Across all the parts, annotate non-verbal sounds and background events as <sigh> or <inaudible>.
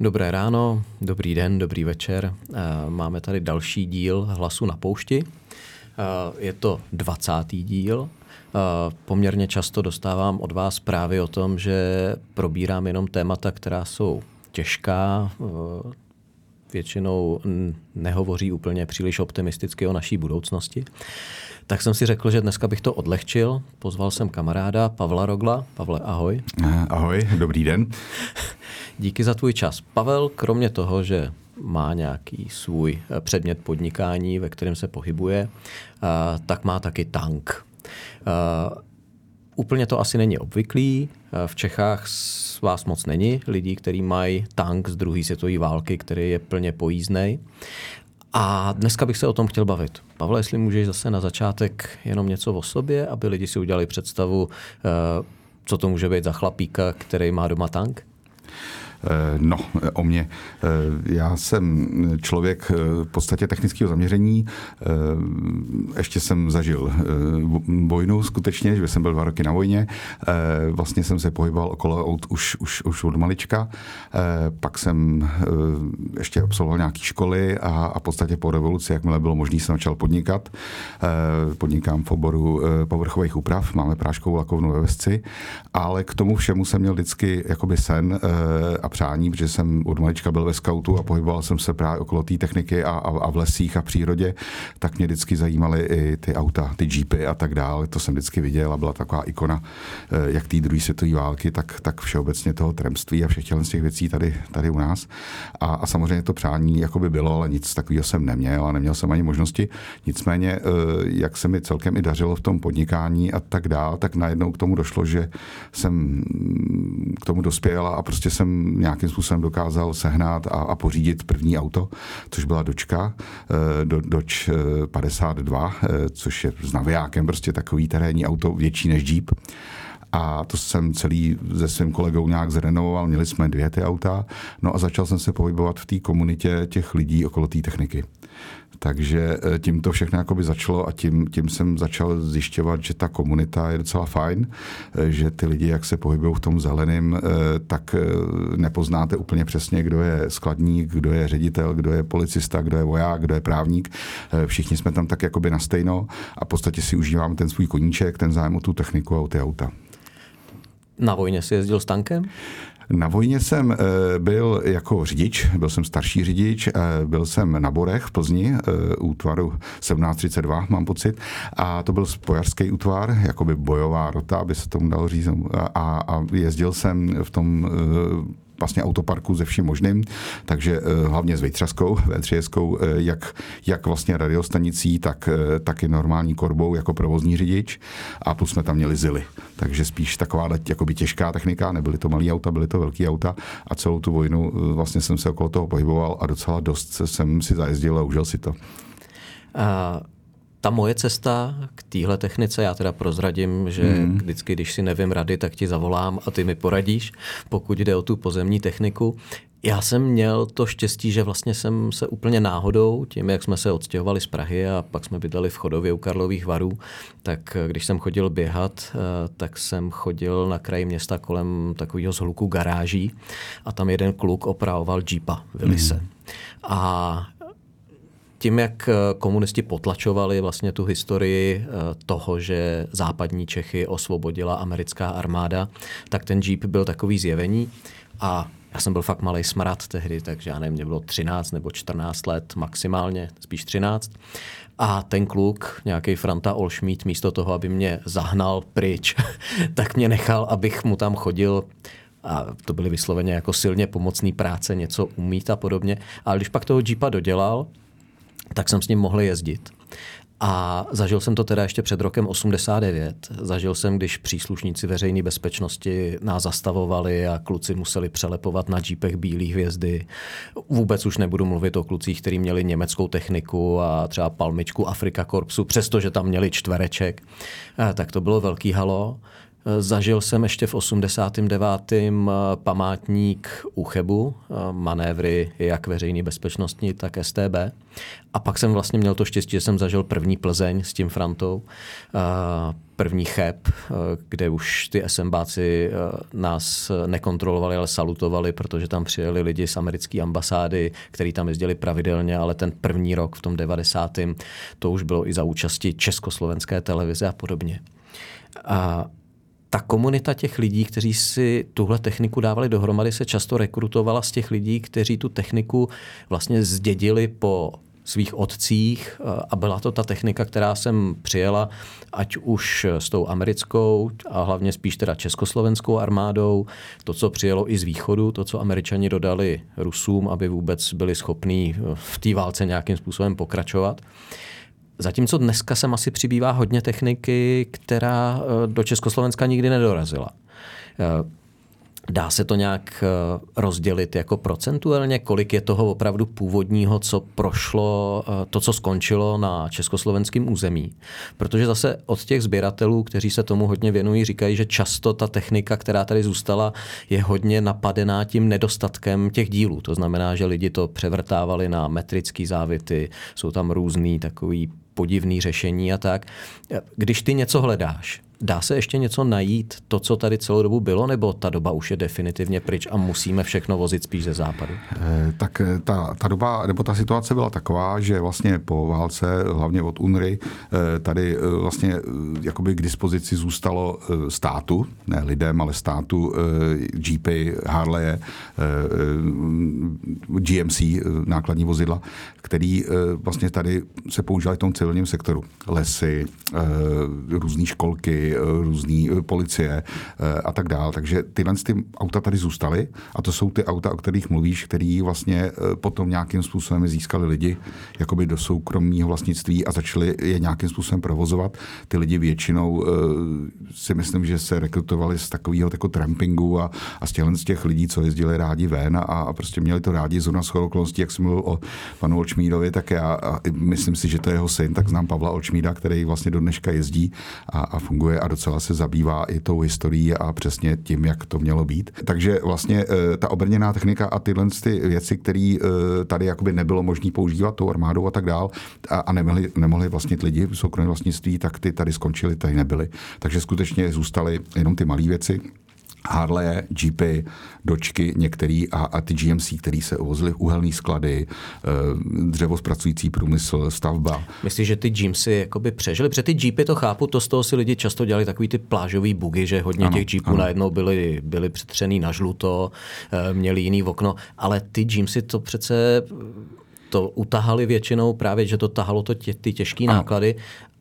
Dobré ráno, dobrý den, dobrý večer. Eh, máme tady další díl Hlasu na poušti. Eh, je to 20. díl. Eh, poměrně často dostávám od vás právě o tom, že probírám jenom témata, která jsou těžká, většinou nehovoří úplně příliš optimisticky o naší budoucnosti. Tak jsem si řekl, že dneska bych to odlehčil. Pozval jsem kamaráda Pavla Rogla. Pavle, ahoj. Ahoj, dobrý den. Díky za tvůj čas. Pavel, kromě toho, že má nějaký svůj eh, předmět podnikání, ve kterém se pohybuje, eh, tak má taky tank. Eh, úplně to asi není obvyklý. V Čechách vás moc není lidí, kteří mají tank z druhé světové války, který je plně pojízdný. A dneska bych se o tom chtěl bavit. Pavle, jestli můžeš zase na začátek jenom něco o sobě, aby lidi si udělali představu, co to může být za chlapíka, který má doma tank? Eh, no, o mě. Eh, já jsem člověk eh, v podstatě technického zaměření. Ještě jsem zažil vojnu skutečně, že jsem byl dva roky na vojně. Vlastně jsem se pohyboval okolo aut už, už, už od malička. Pak jsem ještě absolvoval nějaké školy a, a v podstatě po revoluci, jakmile bylo možné, jsem začal podnikat. Podnikám v oboru povrchových úprav, máme práškovou lakovnu ve Vesci, ale k tomu všemu jsem měl vždycky jakoby sen a přání, protože jsem od malička byl ve skautu a pohyboval jsem se právě okolo té techniky a, a, a v lesích a přírodě, tak mě vždycky zajímaly i ty auta, ty jeepy a tak dále. To jsem vždycky viděl a byla taková ikona eh, jak té druhé světové války, tak, tak všeobecně toho tremství a všech z těch věcí tady, tady u nás. A, a samozřejmě to přání jako by bylo, ale nic takového jsem neměl a neměl jsem ani možnosti. Nicméně, eh, jak se mi celkem i dařilo v tom podnikání a tak dále, tak najednou k tomu došlo, že jsem k tomu dospěl a prostě jsem nějakým způsobem dokázal sehnat a, a pořídit první auto, což byla dočka, eh, do, Dodge 52, eh, eh, což je s navijákem prostě takový terénní auto větší než Jeep. A to jsem celý se svým kolegou nějak zrenovoval, měli jsme dvě ty auta, no a začal jsem se pohybovat v té komunitě těch lidí okolo té techniky. Takže eh, tím to všechno jakoby začalo a tím, tím jsem začal zjišťovat, že ta komunita je docela fajn, eh, že ty lidi, jak se pohybují v tom zeleném, eh, tak nepoznáte úplně přesně, kdo je skladník, kdo je ředitel, kdo je policista, kdo je voják, kdo je právník. Všichni jsme tam tak jakoby na stejno a v podstatě si užíváme ten svůj koníček, ten zájem o tu techniku a o ty auta. Na vojně jsi jezdil s tankem? Na vojně jsem eh, byl jako řidič, byl jsem starší řidič, eh, byl jsem na Borech v Plzni, eh, útvaru 1732, mám pocit, a to byl spojarský útvar, jakoby bojová rota, aby se tomu dalo říct, a, a jezdil jsem v tom vlastně autoparku ze vším možným, takže eh, hlavně s Vejtřaskou, <laughs> V3, eh, jak, jak vlastně radiostanicí, tak, eh, tak i normální korbou jako provozní řidič a plus jsme tam měli zily. Takže spíš taková jakoby těžká technika, nebyly to malé auta, byly to velké auta a celou tu vojnu vlastně jsem se okolo toho pohyboval a docela dost jsem si zajezdil a užil si to. A ta moje cesta k téhle technice, já teda prozradím, že mm. vždycky, když si nevím rady, tak ti zavolám a ty mi poradíš, pokud jde o tu pozemní techniku. Já jsem měl to štěstí, že vlastně jsem se úplně náhodou, tím, jak jsme se odstěhovali z Prahy a pak jsme bydleli v Chodově u Karlových varů, tak když jsem chodil běhat, eh, tak jsem chodil na kraji města kolem takového zhluku garáží a tam jeden kluk opravoval Jeepa, Willise. Mm. A tím, jak eh, komunisti potlačovali vlastně tu historii eh, toho, že západní Čechy osvobodila americká armáda, tak ten Jeep byl takový zjevení a já jsem byl fakt malý smrad tehdy, takže já nevím, mě bylo 13 nebo 14 let maximálně, spíš 13. A ten kluk, nějaký Franta Olšmít, místo toho, aby mě zahnal pryč, <laughs> tak mě nechal, abych mu tam chodil a to byly vysloveně jako silně pomocný práce, něco umít a podobně. Ale když pak toho Jeepa dodělal, tak jsem s ním mohl jezdit. A zažil jsem to teda ještě před rokem 89. Zažil jsem, když příslušníci veřejné bezpečnosti nás zastavovali a kluci museli přelepovat na džípech bílé hvězdy. Vůbec už nebudu mluvit o klucích, kteří měli německou techniku a třeba palmičku Afrika Korpsu, přestože tam měli čtvereček. Eh, tak to bylo velký halo. Zažil jsem ještě v 89. Eh, památník u Chebu, eh, manévry jak veřejné bezpečnostní, tak STB. A pak jsem vlastně měl to štěstí, že jsem zažil první Plzeň s tím Frantou, eh, první Cheb, kde už ty SMBáci nás nekontrolovali, ale salutovali, protože tam přijeli lidi z americké ambasády, kteří tam jezdili pravidelně, ale ten první rok v tom 90. to už bylo i za účasti československé televize a podobně. A ta komunita těch lidí, kteří si tuhle techniku dávali dohromady, se často rekrutovala z těch lidí, kteří tu techniku vlastně zdědili po svých otcích a byla to ta technika, která jsem přijela, ať už s tou americkou a hlavně spíš teda československou armádou, to, co přijelo i z východu, to, co američani dodali Rusům, aby vůbec byli schopní v té válce nějakým způsobem pokračovat. Zatímco dneska sem asi přibývá hodně techniky, která eh, do Československa nikdy nedorazila. Eh, dá se to nějak eh, rozdělit jako procentuálně, kolik je toho opravdu původního, co prošlo, to, co skončilo na československém území? Protože zase od těch sběratelů, kteří se tomu hodně věnují, říkají, že často ta technika, která tady zůstala, je hodně napadená tím nedostatkem těch dílů. To znamená, že lidi to převrtávali na metrické závity, jsou tam různý takový podivný řešení a tak. Když ty něco hledáš, Dá se ještě něco najít, to, co tady celou dobu bylo, nebo ta doba už je definitivně pryč a musíme všechno vozit spíš ze západu? Eh, tak eh, ta, ta doba, nebo ta situace byla taková, že vlastně po válce, hlavně od UNRY, eh, tady vlastně jakoby k dispozici zůstalo státu, ne lidem, ale státu, Jeepy, Harley, GMC, nákladní vozidla, který vlastně tady se používají v tom civilním sektoru. Lesy, různé školky, Eh, různý eh, policie eh, a tak dále. Takže tyhle ty auta tady zůstaly a to jsou ty auta, o kterých mluvíš, který vlastně potom nějakým způsobem získali lidi jakoby do soukromého vlastnictví a začali je nějakým způsobem provozovat. Ty lidi většinou si myslím, že se rekrutovali z takového jako trampingu a, a z, z těch lidí, co jezdili rádi ven a, a prostě měli to rádi zrovna s okolností, jak jsem mluvil o panu Olčmídovi, tak já myslím si, že to je jeho syn, tak znám Pavla Olčmída, který vlastně do dneška jezdí a, a funguje a docela se zabývá i tou historií a přesně tím, jak to mělo být. Takže vlastně eh, ta obrněná technika a tyhle ty věci, které eh, tady jakoby nebylo možné používat tou armádou a tak dál a, a nemohli, nemohli vlastnit lidi v soukromém vlastnictví, tak ty tady skončily, tady nebyly. Takže skutečně zůstaly jenom ty malé věci. Harley, Jeepy, dočky některý a, a ty GMC, který se uvozily uhelné sklady, eh, dřevospracující průmysl, stavba. Myslíš, že ty GMC jakoby přežili? Protože ty Jeepy to chápu, to z toho si lidi často dělali takový ty plážový bugy, že hodně ano, těch Jeepů ano. najednou byly, byly přetřený na žluto, eh, měli jiný okno, ale ty GMC to přece to utahali většinou právě, že to tahalo to tě, ty těžké náklady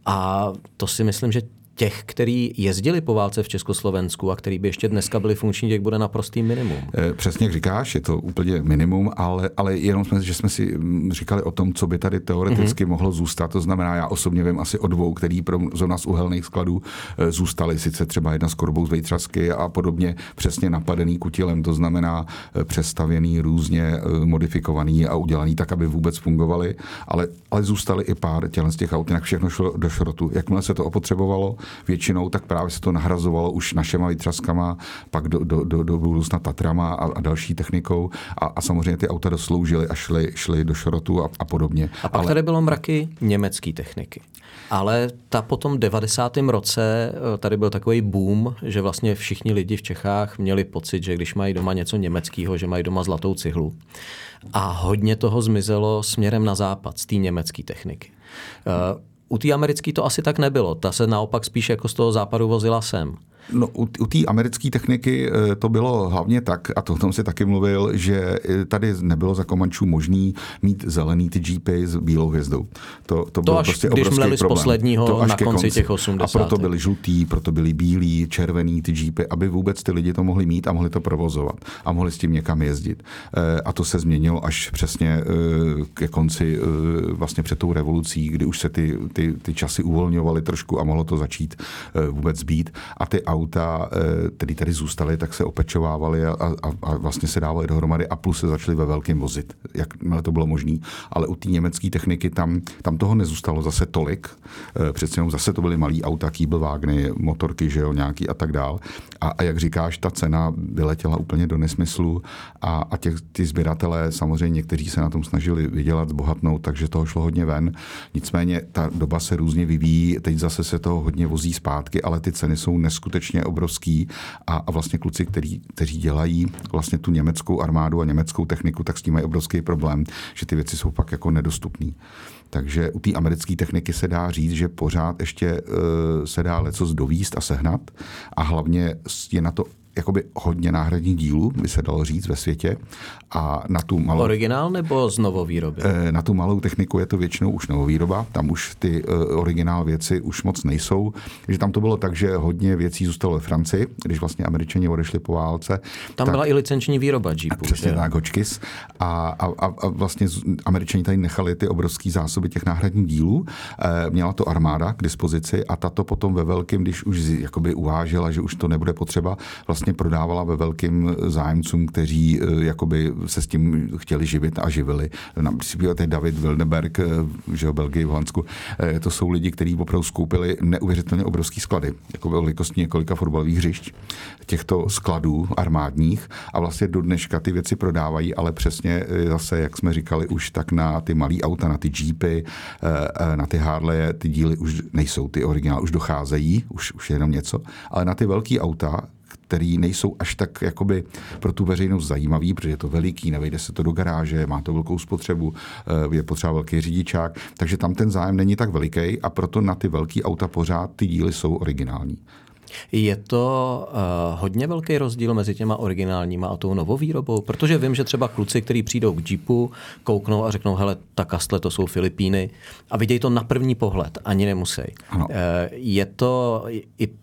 a to si myslím, že těch, kteří jezdili po válce v Československu a který by ještě dneska byli funkční, těch bude naprostý minimum. Eh, přesně jak říkáš, je to úplně minimum, ale, ale jenom jsme, že jsme si mm, říkali o tom, co by tady teoreticky mm-hmm. mohlo zůstat. To znamená, já osobně vím asi o dvou, který pro zóna z uhelných skladů eh, zůstaly. Sice třeba jedna s korbou z Vejtřasky a podobně přesně napadený kutilem, to znamená eh, přestavěný, různě modifikovaný a udělaný tak, aby vůbec fungovaly, ale, ale zůstaly i pár tělen z těch aut, jinak všechno šlo do šrotu. Jakmile se to opotřebovalo, většinou, tak právě se to nahrazovalo už našema výtřaskama, pak do, do, do, do budoucna Tatrama a, a další technikou a, a samozřejmě ty auta dosloužily a šly, šly do šrotu a, a podobně. A pak Ale... tady bylo mraky německé techniky. Ale ta po tom 90. roce eh, tady byl takový boom, že vlastně všichni lidi v Čechách měli pocit, že když mají doma něco německého, že mají doma zlatou cihlu. A hodně toho zmizelo směrem na západ z té německé techniky. Uh, u té americké to asi tak nebylo. Ta se naopak spíš jako z toho západu vozila sem. No, u, u té americké techniky eh, to bylo hlavně tak, a to o tom si taky mluvil, že eh, tady nebylo za Komančů možný mít zelený ty jeepy s bílou hvězdou. To, to, to byl až, prostě když obrovský z posledního to až na konci, konci těch 80. A proto byli žlutý, proto byli bílí, červený ty jeepy, aby vůbec ty lidi to mohli mít a mohli to provozovat a mohli s tím někam jezdit. Eh, a to se změnilo až přesně ke konci, vlastně před tou revolucí, kdy už se ty, ty, ty časy uvolňovaly trošku a mohlo to začít vůbec být. A ty auta, které tady zůstaly, tak se opečovávaly a, a, a vlastně se dávaly dohromady a plus se začaly ve velkém vozit, jak to bylo možné. Ale u té německé techniky tam, tam toho nezůstalo zase tolik. Přece jenom zase to byly malý auta, kýblvágny, motorky, že jo, nějaký a tak dál. A, a jak říkáš, ta cena vyletěla úplně do nesmyslu a, a těch, ty sběratelé samozřejmě někteří se na tom snažili vydělat, zbohatnout, takže toho šlo hodně ven. Nicméně ta doba se různě vyvíjí, teď zase se to hodně vozí zpátky, ale ty ceny jsou neskutečně obrovský a, a vlastně kluci, který, kteří dělají vlastně tu německou armádu a německou techniku, tak s tím mají obrovský problém, že ty věci jsou pak jako nedostupné. Takže u té americké techniky se dá říct, že pořád ještě uh, se dá leco dovíst a sehnat a hlavně je na to jakoby hodně náhradních dílů, by se dalo říct ve světě. A na tu malou... Originál nebo z novovýroby? Eh, na tu malou techniku je to většinou už novovýroba, tam už ty uh, originál věci už moc nejsou. že tam to bylo tak, že hodně věcí zůstalo ve Francii, když vlastně američani odešli po válce. Tam tak, byla i licenční výroba Jeepu. Přesně tak, Hočkis. A, a, a, a vlastně američani tady nechali ty obrovské zásoby těch náhradních dílů. E, měla to armáda k dispozici a tato potom ve velkém, když už jakoby uvážela, že už to nebude potřeba, vlastně vlastně prodávala ve velkým zájemcům, kteří eh, jakoby se s tím chtěli živit a živili. Například je David Wildeberg, eh, že v Belgii, v Holandsku. Eh, to jsou lidi, kteří opravdu skoupili neuvěřitelně obrovský sklady, jako velikostní několika fotbalových hřišť těchto skladů armádních a vlastně do dneška ty věci prodávají, ale přesně zase, jak jsme říkali, už tak na ty malé auta, na ty Jeepy, na ty Harley, ty díly už nejsou, ty originály už docházejí, už, už je jenom něco, ale na ty velké auta, který nejsou až tak jakoby pro tu veřejnost zajímavý, protože je to veliký, nevejde se to do garáže, má to velkou spotřebu, eh, je potřeba velký řidičák, takže tam ten zájem není tak veliký a proto na ty velké auta pořád ty díly jsou originální. Je to uh, hodně velký rozdíl mezi těma originálníma a tou novou výrobou? Protože vím, že třeba kluci, kteří přijdou k Jeepu, kouknou a řeknou, hele, ta kastle, to jsou Filipíny a vidějí to na první pohled, ani nemusí. Uh, je to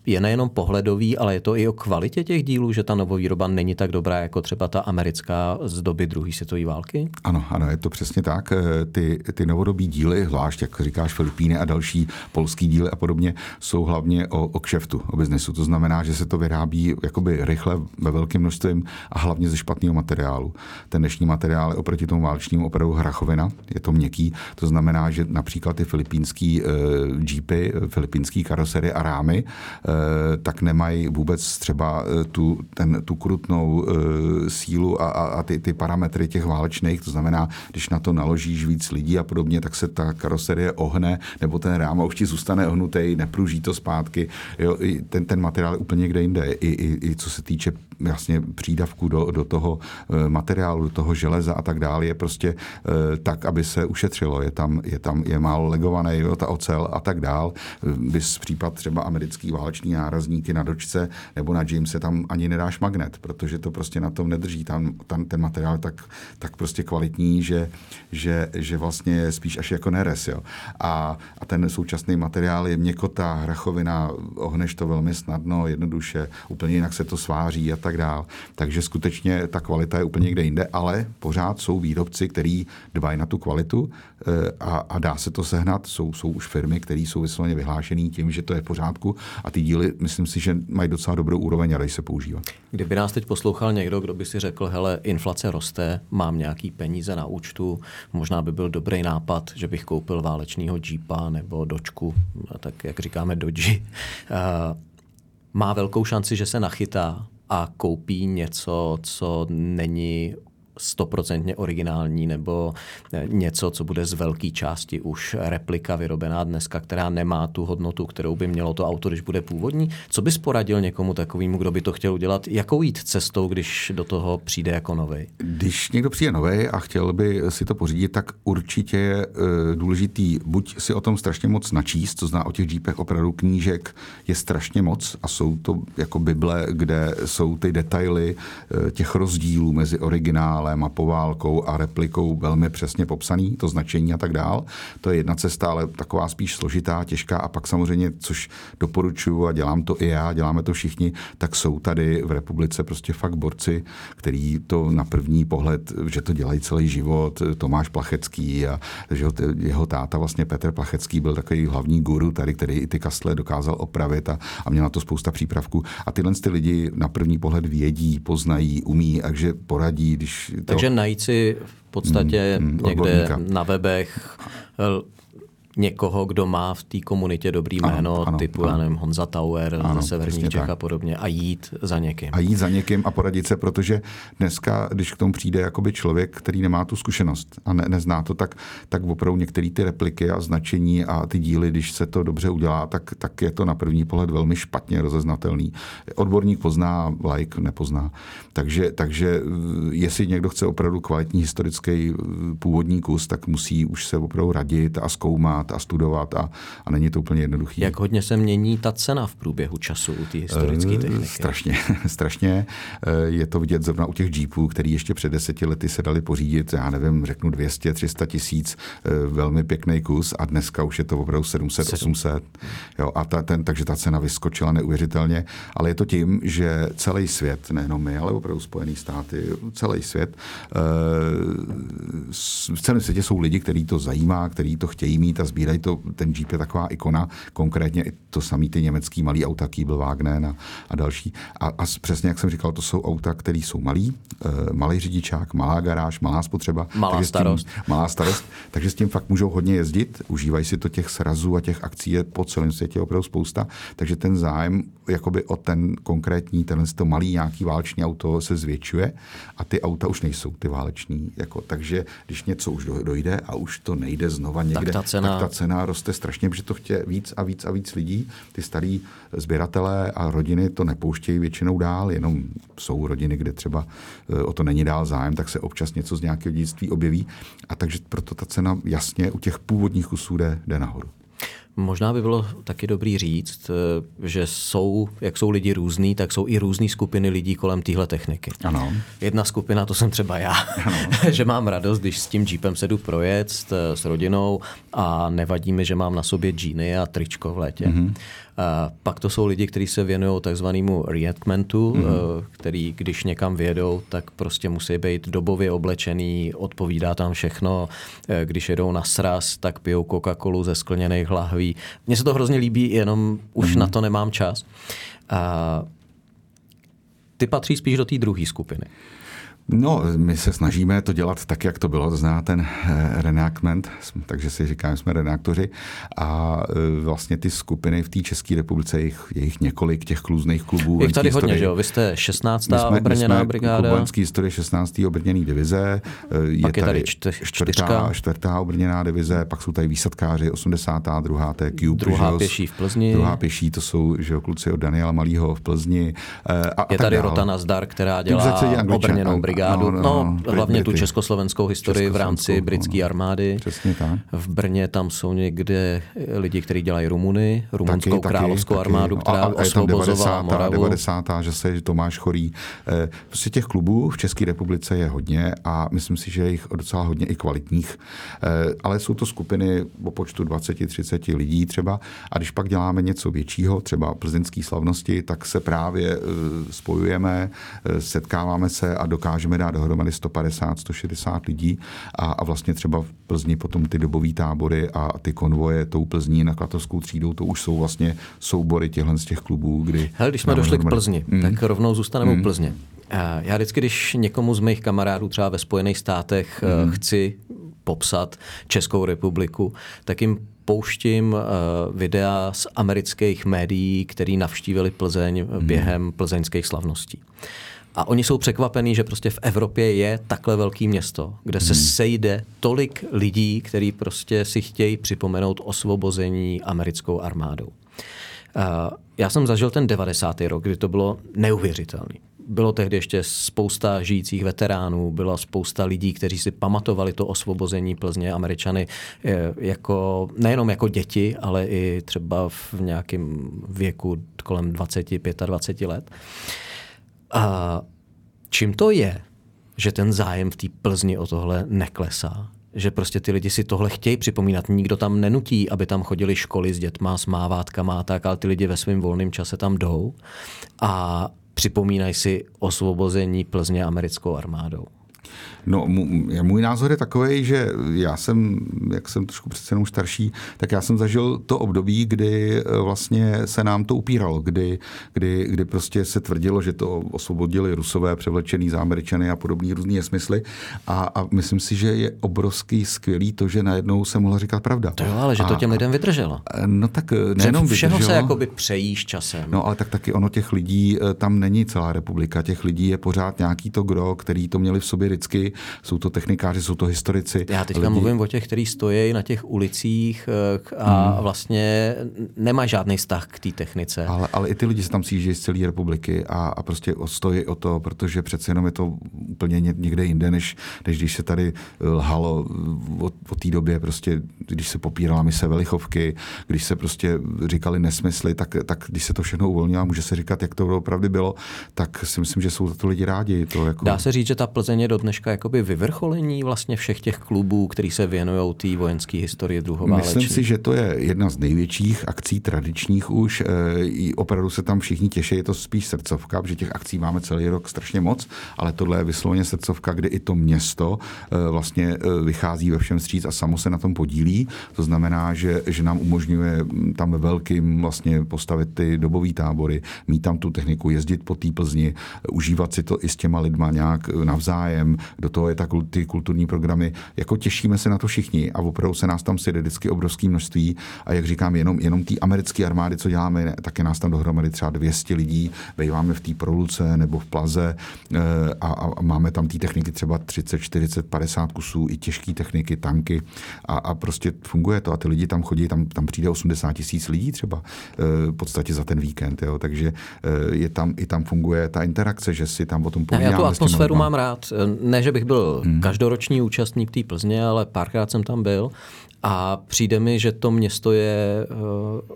je nejenom pohledový, ale je to i o kvalitě těch dílů, že ta novovýroba není tak dobrá jako třeba ta americká z doby druhé světové války? Ano, ano, je to přesně tak. Eh, ty, ty novodobí díly, zvlášť jak říkáš Filipíny a další polský díly a podobně, jsou hlavně o, o kšeftu, o biznesu. To znamená, že se to vyrábí jakoby rychle ve velkém množství a hlavně ze špatného materiálu. Ten dnešní materiál je oproti tomu válečnímu opravdu hrachovina, je to měkký. To znamená, že například ty filipínský uh, jeepy, filipínský karosery a rámy, uh, tak nemají vůbec třeba tu, ten, tu krutnou uh, sílu a, a, a ty, ty parametry těch válečných. To znamená, když na to naložíš víc lidí a podobně, tak se ta karoserie ohne, nebo ten rám už ti zůstane ohnutý, nepruží to zpátky. Jo, ten, ten materiál je úplně někde jinde. I, i, i co se týče jasně přídavku do, do toho eh, materiálu, do toho železa a tak dále, je prostě eh, tak, aby se ušetřilo. Je tam, je tam je málo legované, jo, ta ocel a tak dál. Bys případ třeba americký váleční nárazníky na dočce nebo na Jamese tam ani nedáš magnet, protože to prostě na tom nedrží. Tam, tam ten materiál tak, tak prostě kvalitní, že, že, že vlastně spíš až jako neres. Jo. A, a ten současný materiál je měkotá, hrachovina, ohneš to velmi snadno, jednoduše, úplně jinak se to sváří a tak dál. Takže skutečně ta kvalita je úplně někde jinde, ale pořád jsou výrobci, kteří dbají na tu kvalitu eh, a, a dá se to sehnat. Jsou, jsou už firmy, které jsou vysloveně vyhlášené tím, že to je v pořádku a ty díly, myslím si, že mají docela dobrou úroveň a dají se používat. Kdyby nás teď poslouchal někdo, kdo by si řekl, hele, inflace roste, mám nějaký peníze na účtu, možná by byl dobrý nápad, že bych koupil válečného jeepa nebo dočku, tak jak říkáme doji. Má velkou šanci, že se nachytá a koupí něco, co není stoprocentně originální nebo eh, něco, co bude z velké části už replika vyrobená dneska, která nemá tu hodnotu, kterou by mělo to auto, když bude původní. Co bys poradil někomu takovému, kdo by to chtěl udělat? Jakou jít cestou, když do toho přijde jako nový? Když někdo přijde nový a chtěl by si to pořídit, tak určitě je eh, důležitý buď si o tom strašně moc načíst, to zná o těch jeepech opravdu knížek je strašně moc a jsou to jako Bible, kde jsou ty detaily eh, těch rozdílů mezi originál dále, mapoválkou a replikou velmi přesně popsaný, to značení a tak dál. To je jedna cesta, ale taková spíš složitá, těžká a pak samozřejmě, což doporučuji a dělám to i já, děláme to všichni, tak jsou tady v republice prostě fakt borci, který to na první pohled, že to dělají celý život, Tomáš Plachecký a že jeho táta vlastně Petr Plachecký byl takový hlavní guru tady, který i ty kastle dokázal opravit a, a měl na to spousta přípravků. A tyhle ty lidi na první pohled vědí, poznají, umí, takže poradí, když... To... Takže najít si v podstatě mm, mm, někde odborníka. na webech někoho, kdo má v té komunitě dobrý ano, jméno, ano, typu, ano. já nevím, Honza Tower ano, ze Severních Čech a podobně a jít za někým. A jít za někým a poradit se, protože dneska, když k tomu přijde jakoby člověk, který nemá tu zkušenost a ne, nezná to, tak, tak opravdu některé ty repliky a značení a ty díly, když se to dobře udělá, tak, tak je to na první pohled velmi špatně rozeznatelný. Odborník pozná, like nepozná. Takže, takže eh, jestli někdo chce opravdu kvalitní historický eh, původní kus, tak musí už se opravdu radit a zkoumat poznat a studovat a, a není to úplně jednoduché. Jak hodně se mění ta cena v průběhu času u té historické eh, techniky? Strašně, <laughs> strašně. Eh, je to vidět zrovna u těch Jeepů, který ještě před deseti lety se dali pořídit, já nevím, řeknu 200, 300 tisíc, eh, velmi pěkný kus a dneska už je to opravdu 700, 800. Jo, a ta, ten, takže ta cena vyskočila neuvěřitelně, ale je to tím, že celý svět, nejenom my, ale opravdu Spojené státy, celý svět, v celém světě jsou lidi, kteří to zajímá, kteří to chtějí mít a sbírají to, ten Jeep je taková ikona, konkrétně i to samý ty německý malý auta, Kiebelwagen a, a další. A, a přesně jak jsem říkal, to jsou auta, které jsou malý, e, malý řidičák, malá garáž, malá spotřeba. Malá starost. Tím, malá starost, takže s tím fakt můžou hodně jezdit, užívají si to těch srazů a těch akcí je po celém světě opravdu spousta, takže ten zájem jakoby o ten konkrétní, tenhle to malý nějaký váleční auto se zvětšuje a ty auta už nejsou ty váleční. Jako, takže když něco už dojde a už to nejde znova někde, tak ta cena, tak ta cena roste strašně, protože to chce víc a víc a víc lidí. Ty starý sběratelé a rodiny to nepouštějí většinou dál, jenom jsou rodiny, kde třeba eh, o to není dál zájem, tak se občas něco z nějakého dědictví objeví. A takže proto ta cena jasně u těch původních kusů jde, jde nahoru. Možná by bylo taky dobrý říct, eh, že jsou, jak jsou lidi různý, tak jsou i různé skupiny lidí kolem téhle techniky. Ano. Jedna skupina, to jsem třeba já, <laughs> že mám radost, když s tím jeepem sedu projet s rodinou a nevadí mi, že mám na sobě džíny a tričko v létě. Mm-hmm. A pak to jsou lidi, kteří se věnují takzvanému reenactmentu, mm-hmm. který když někam vědou, tak prostě musí být dobově oblečený, odpovídá tam všechno. Eh, když jedou na sraz, tak pijou Coca-Colu ze skleněných lahví. Mně se to hrozně líbí, jenom už mm-hmm. na to nemám čas. A ty patří spíš do té druhé skupiny. No, my se snažíme to dělat tak, jak to bylo, to zná ten eh, reenactment, takže si říkáme, jsme reaktoři a eh, vlastně ty skupiny v té České republice, jich, je jich několik těch kluzných klubů. Je tady hodně, že jo? Vy jste 16. jsme, obrněná jsme brigáda. Vojenský historie 16. obrněný divize. Eh, je, pak je tady, tady čtvrtá, čtvrtá obrněná divize, pak jsou tady výsadkáři 82. to je Cube. Druhá že, pěší v Plzni. Druhá pěší, to jsou že jo, kluci od Daniela Malýho v Plzni. A, je a tady Rota Nazdar, která dělá obrněnou brigádu brigádu. No, no, no hlavně tu československou historii v rámci britské no. armády. Přesně tak. V Brně tam jsou někde lidi, kteří dělají Rumuny, rumunskou taky, královskou taky, armádu, která no, a, a osvobozovala 90. Moravu. 90. že se Tomáš Chorý. Eh, prostě těch klubů v České republice je hodně a myslím si, že je jich docela hodně i kvalitních. Eh, ale jsou to skupiny o počtu 20-30 lidí třeba a když pak děláme něco většího, třeba plzeňské slavnosti, tak se právě eh, spojujeme, setkáváme se a dokážeme můžeme dát dohromady 150, 160 lidí a, a vlastně třeba v Plzni potom ty dobové tábory a ty konvoje tou Plzní na Klatovskou třídou, to už jsou vlastně soubory těchhle z těch klubů, kdy... Hele, když jsme došli dohromady... k Plzni, mm. tak rovnou zůstaneme mm. u Plzně. Já vždycky, když někomu z mých kamarádů třeba ve Spojených státech mm. chci popsat Českou republiku, tak jim pouštím uh, videa z amerických médií, který navštívili Plzeň mm. během plzeňských slavností. A oni jsou překvapení, že prostě v Evropě je takhle velké město, kde se hmm. sejde tolik lidí, kteří prostě si chtějí připomenout osvobození americkou armádou. Já jsem zažil ten 90. rok, kdy to bylo neuvěřitelné. Bylo tehdy ještě spousta žijících veteránů, byla spousta lidí, kteří si pamatovali to osvobození Plzně Američany e, jako, nejenom jako děti, ale i třeba v nějakém věku kolem 20, 25 let. A čím to je, že ten zájem v té Plzni o tohle neklesá. Že prostě ty lidi si tohle chtějí připomínat. Nikdo tam nenutí, aby tam chodili školy s dětma, s mávátkama a tak, ale ty lidi ve svém volném čase tam jdou a připomínají si osvobození Plzně americkou armádou. No, můj názor je takový, že já jsem, jak jsem trošku přece jenom starší, tak já jsem zažil to období, kdy eh, vlastně se nám to upíralo, kdy, kdy, kdy prostě se tvrdilo, že to osvobodili rusové, převlečený za američany a podobný různý smysly. A, a myslím si, že je obrovský skvělý to, že najednou se mohla říkat pravda. To jo, ale že to těm lidem vydrželo. No tak eh, nejenom všeho vydrželo. se jakoby přejíš časem. No ale tak taky ono těch lidí, eh, tam není celá republika, těch lidí je pořád nějaký to gro, který to měli v sobě vždycky jsou to technikáři, jsou to historici. Já teďka lidi... mluvím o těch, kteří stojí na těch ulicích eh, a hmm. vlastně nemá žádný vztah k té technice. Ale, ale i ty lidi se tam sjíždějí z celé republiky a, a prostě stojí o to, protože přece jenom je to úplně někde jinde, než, než když se tady lhalo o, o té době, prostě, když se popírala mise Velichovky, když se prostě říkali nesmysly, tak, tak když se to všechno uvolnilo, může se říkat, jak to opravdu bylo, tak si myslím, že jsou to lidi rádi. To jako... Dá se říct, že ta Plzeň je do dneška jakoby vyvrcholení vlastně všech těch klubů, který se věnují té vojenské historii druhováleční? Myslím si, že to je jedna z největších akcí tradičních už. E, opravdu se tam všichni těší, je to spíš srdcovka, protože těch akcí máme celý rok strašně moc, ale tohle je vysloveně srdcovka, kde i to město e, vlastně e, vychází ve všem stříc a samo se na tom podílí. To znamená, že, že nám umožňuje tam ve velkým vlastně postavit ty dobové tábory, mít tam tu techniku, jezdit po té Plzni, užívat si to i s těma lidma nějak navzájem. Do toho je ta, ty kulturní programy. Jako těšíme se na to všichni a opravdu se nás tam sejde vždycky obrovské množství. A jak říkám, jenom, jenom ty americké armády, co děláme, tak je nás tam dohromady třeba 200 lidí. Vejváme v té Proluce nebo v Plaze eh, a, a máme tam té techniky třeba 30, 40, 50 kusů, i těžké techniky, tanky a, a prostě funguje to a ty lidi tam chodí, tam, tam přijde 80 tisíc lidí třeba eh, v podstatě za ten víkend, jo. takže eh, je tam, i tam funguje ta interakce, že si tam o tom povídáme. Já tu atmosféru mám rád. Ne, že bych byl hmm. každoroční účastník té Plzně, ale párkrát jsem tam byl a přijde mi, že to město je uh,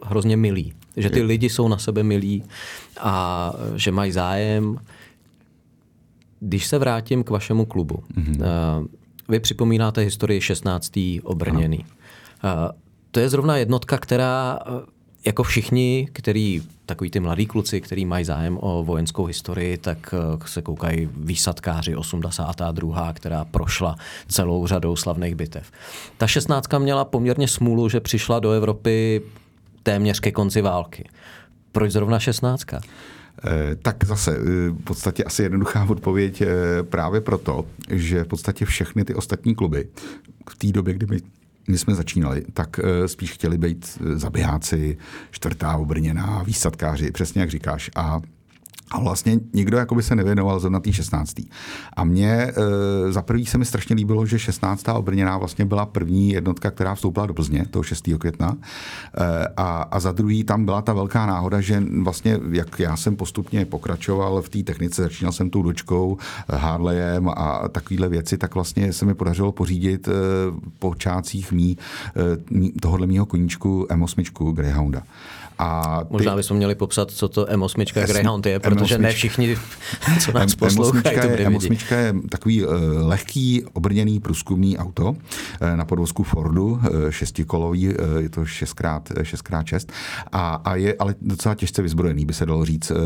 hrozně milý. Že ty lidi jsou na sebe milí a že mají zájem. Když se vrátím k vašemu klubu, hmm. uh, vy připomínáte historii 16. obrněný. Uh, to je zrovna jednotka, která jako všichni, který, takový ty mladí kluci, kteří mají zájem o vojenskou historii, tak eh, se koukají výsadkáři 82. která prošla celou řadou slavných bitev. Ta 16. měla poměrně smůlu, že přišla do Evropy téměř ke konci války. Proč zrovna 16? Eh, tak zase eh, v podstatě asi jednoduchá odpověď právě proto, že v podstatě všechny ty ostatní kluby v té době, kdy my my jsme začínali, tak eh, spíš chtěli být eh, zabijáci, čtvrtá obrněná, výsadkáři, přesně jak říkáš. A a vlastně nikdo jakoby se nevěnoval zrovna té 16. A mně e, za prvý se mi strašně líbilo, že 16. obrněná vlastně byla první jednotka, která vstoupila do Plzně toho 6. května. E, a, a za druhý tam byla ta velká náhoda, že vlastně jak já jsem postupně pokračoval v té technice, začínal jsem tou dočkou, Harleyem a takovéhle věci, tak vlastně se mi podařilo pořídit e, po čácích mý, e, tohohle mýho koníčku M8 Greyhounda. A ty... Možná bychom měli popsat, co to M8 Greyhound je, protože M8. ne všichni, <laughs> co nás poslouchají, to je, M8 je takový uh, lehký, obrněný průzkumný auto uh, na podvozku Fordu, uh, šestikolový, uh, je to 6x, 6x6 a, a je ale docela těžce vyzbrojený, by se dalo říct. Uh,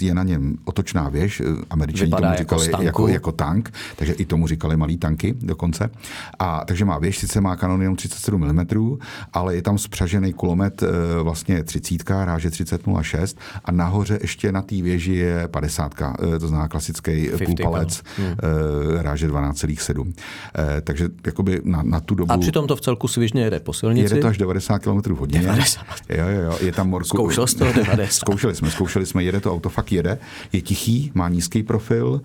je na něm otočná věž, uh, američani tomu jako říkali jako, jako, jako tank, takže i tomu říkali malý tanky dokonce. A takže má věž, sice má kanon jenom 37 mm, ale je tam spřažený kulomet uh, vlastně 30 30, ráže 3006 a nahoře ještě na té věži je 50, eh, to znamená klasický půlpalec, hmm. Eh, ráže 12,7. Eh, takže jakoby na, na tu dobu... A přitom to v celku svižně jede po silnici? Jede to až 90 km hodině. 90. Jo, jo, jo, je tam morku... Zkoušel jsi to 90. <laughs> zkoušeli jsme, zkoušeli jsme, jede to auto, fakt jede, je tichý, má nízký profil,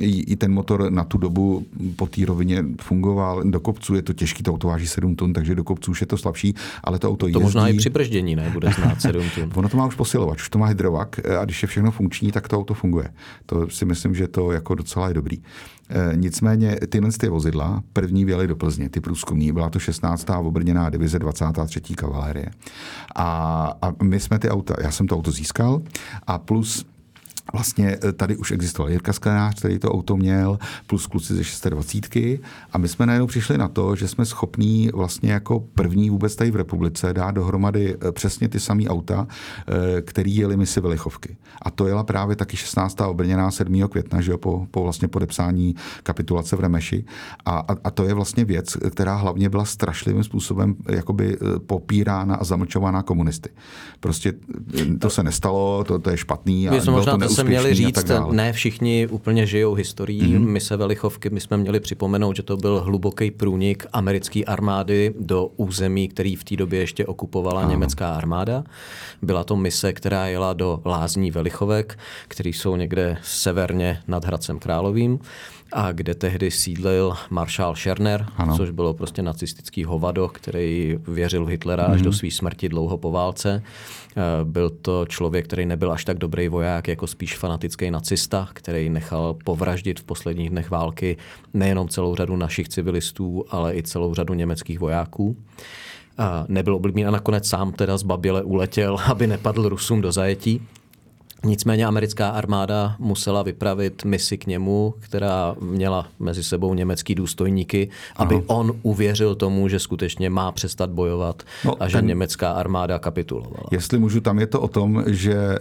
i ten motor na tu dobu po té rovině fungoval, do kopců je to těžký, to auto váží 7 tun, takže do kopců už je to slabší, ale to auto to jezdí. možná i při brždění, ne? Bude znát <laughs> 7 tun. ono to má už posilovač, už to má hydrovak eh, a když je všechno funkční, tak to auto funguje. To si myslím, že to jako docela je dobrý. E, nicméně tyhle ty vozidla první věly do Plzně, ty průzkumní, byla to 16. obrněná divize 23. kavalérie. A, a my jsme ty auta, já jsem to auto získal a plus Vlastně eh, tady už existoval Jirka Sklenář, který to auto měl, plus kluci ze 26. A my jsme najednou přišli na to, že jsme schopní vlastně jako první vůbec tady v republice dát dohromady eh, přesně ty samé auta, eh, který jeli misi Velichovky. A to jela právě taky 16. obrněná 7. května, že jo, po, po vlastně podepsání kapitulace v Remeši. A, a, a, to je vlastně věc, která hlavně byla strašlivým způsobem jakoby popírána a zamlčována komunisty. Prostě to se nestalo, to, to je špatný. A bylo to se měli říct, ne všichni úplně žijou historií. Mm-hmm. My se Velichovky, my jsme měli připomenout, že to byl hluboký průnik americké armády do území, který v té době ještě okupovala ano. německá armáda. Byla to mise, která jela do Lázní Velichovek, které jsou někde severně nad Hradcem Královým a kde tehdy sídlil maršál Scherner, ano. což bylo prostě nacistický hovado, který věřil v Hitlera mm-hmm. až do mhm. své smrti dlouho po válce. Eh, byl to člověk, který nebyl až tak dobrý voják, jako spíš fanatický nacista, který nechal povraždit v posledních dnech války nejenom celou řadu našich civilistů, ale i celou řadu německých vojáků. A nebyl oblíbený a nakonec sám teda z Babile uletěl, <laughs> aby nepadl Rusům do zajetí. Nicméně americká armáda musela vypravit misi k němu, která měla mezi sebou německý důstojníky, aby ano. on uvěřil tomu, že skutečně má přestat bojovat no, a že ten, německá armáda kapitulovala. Jestli můžu, tam je to o tom, že e,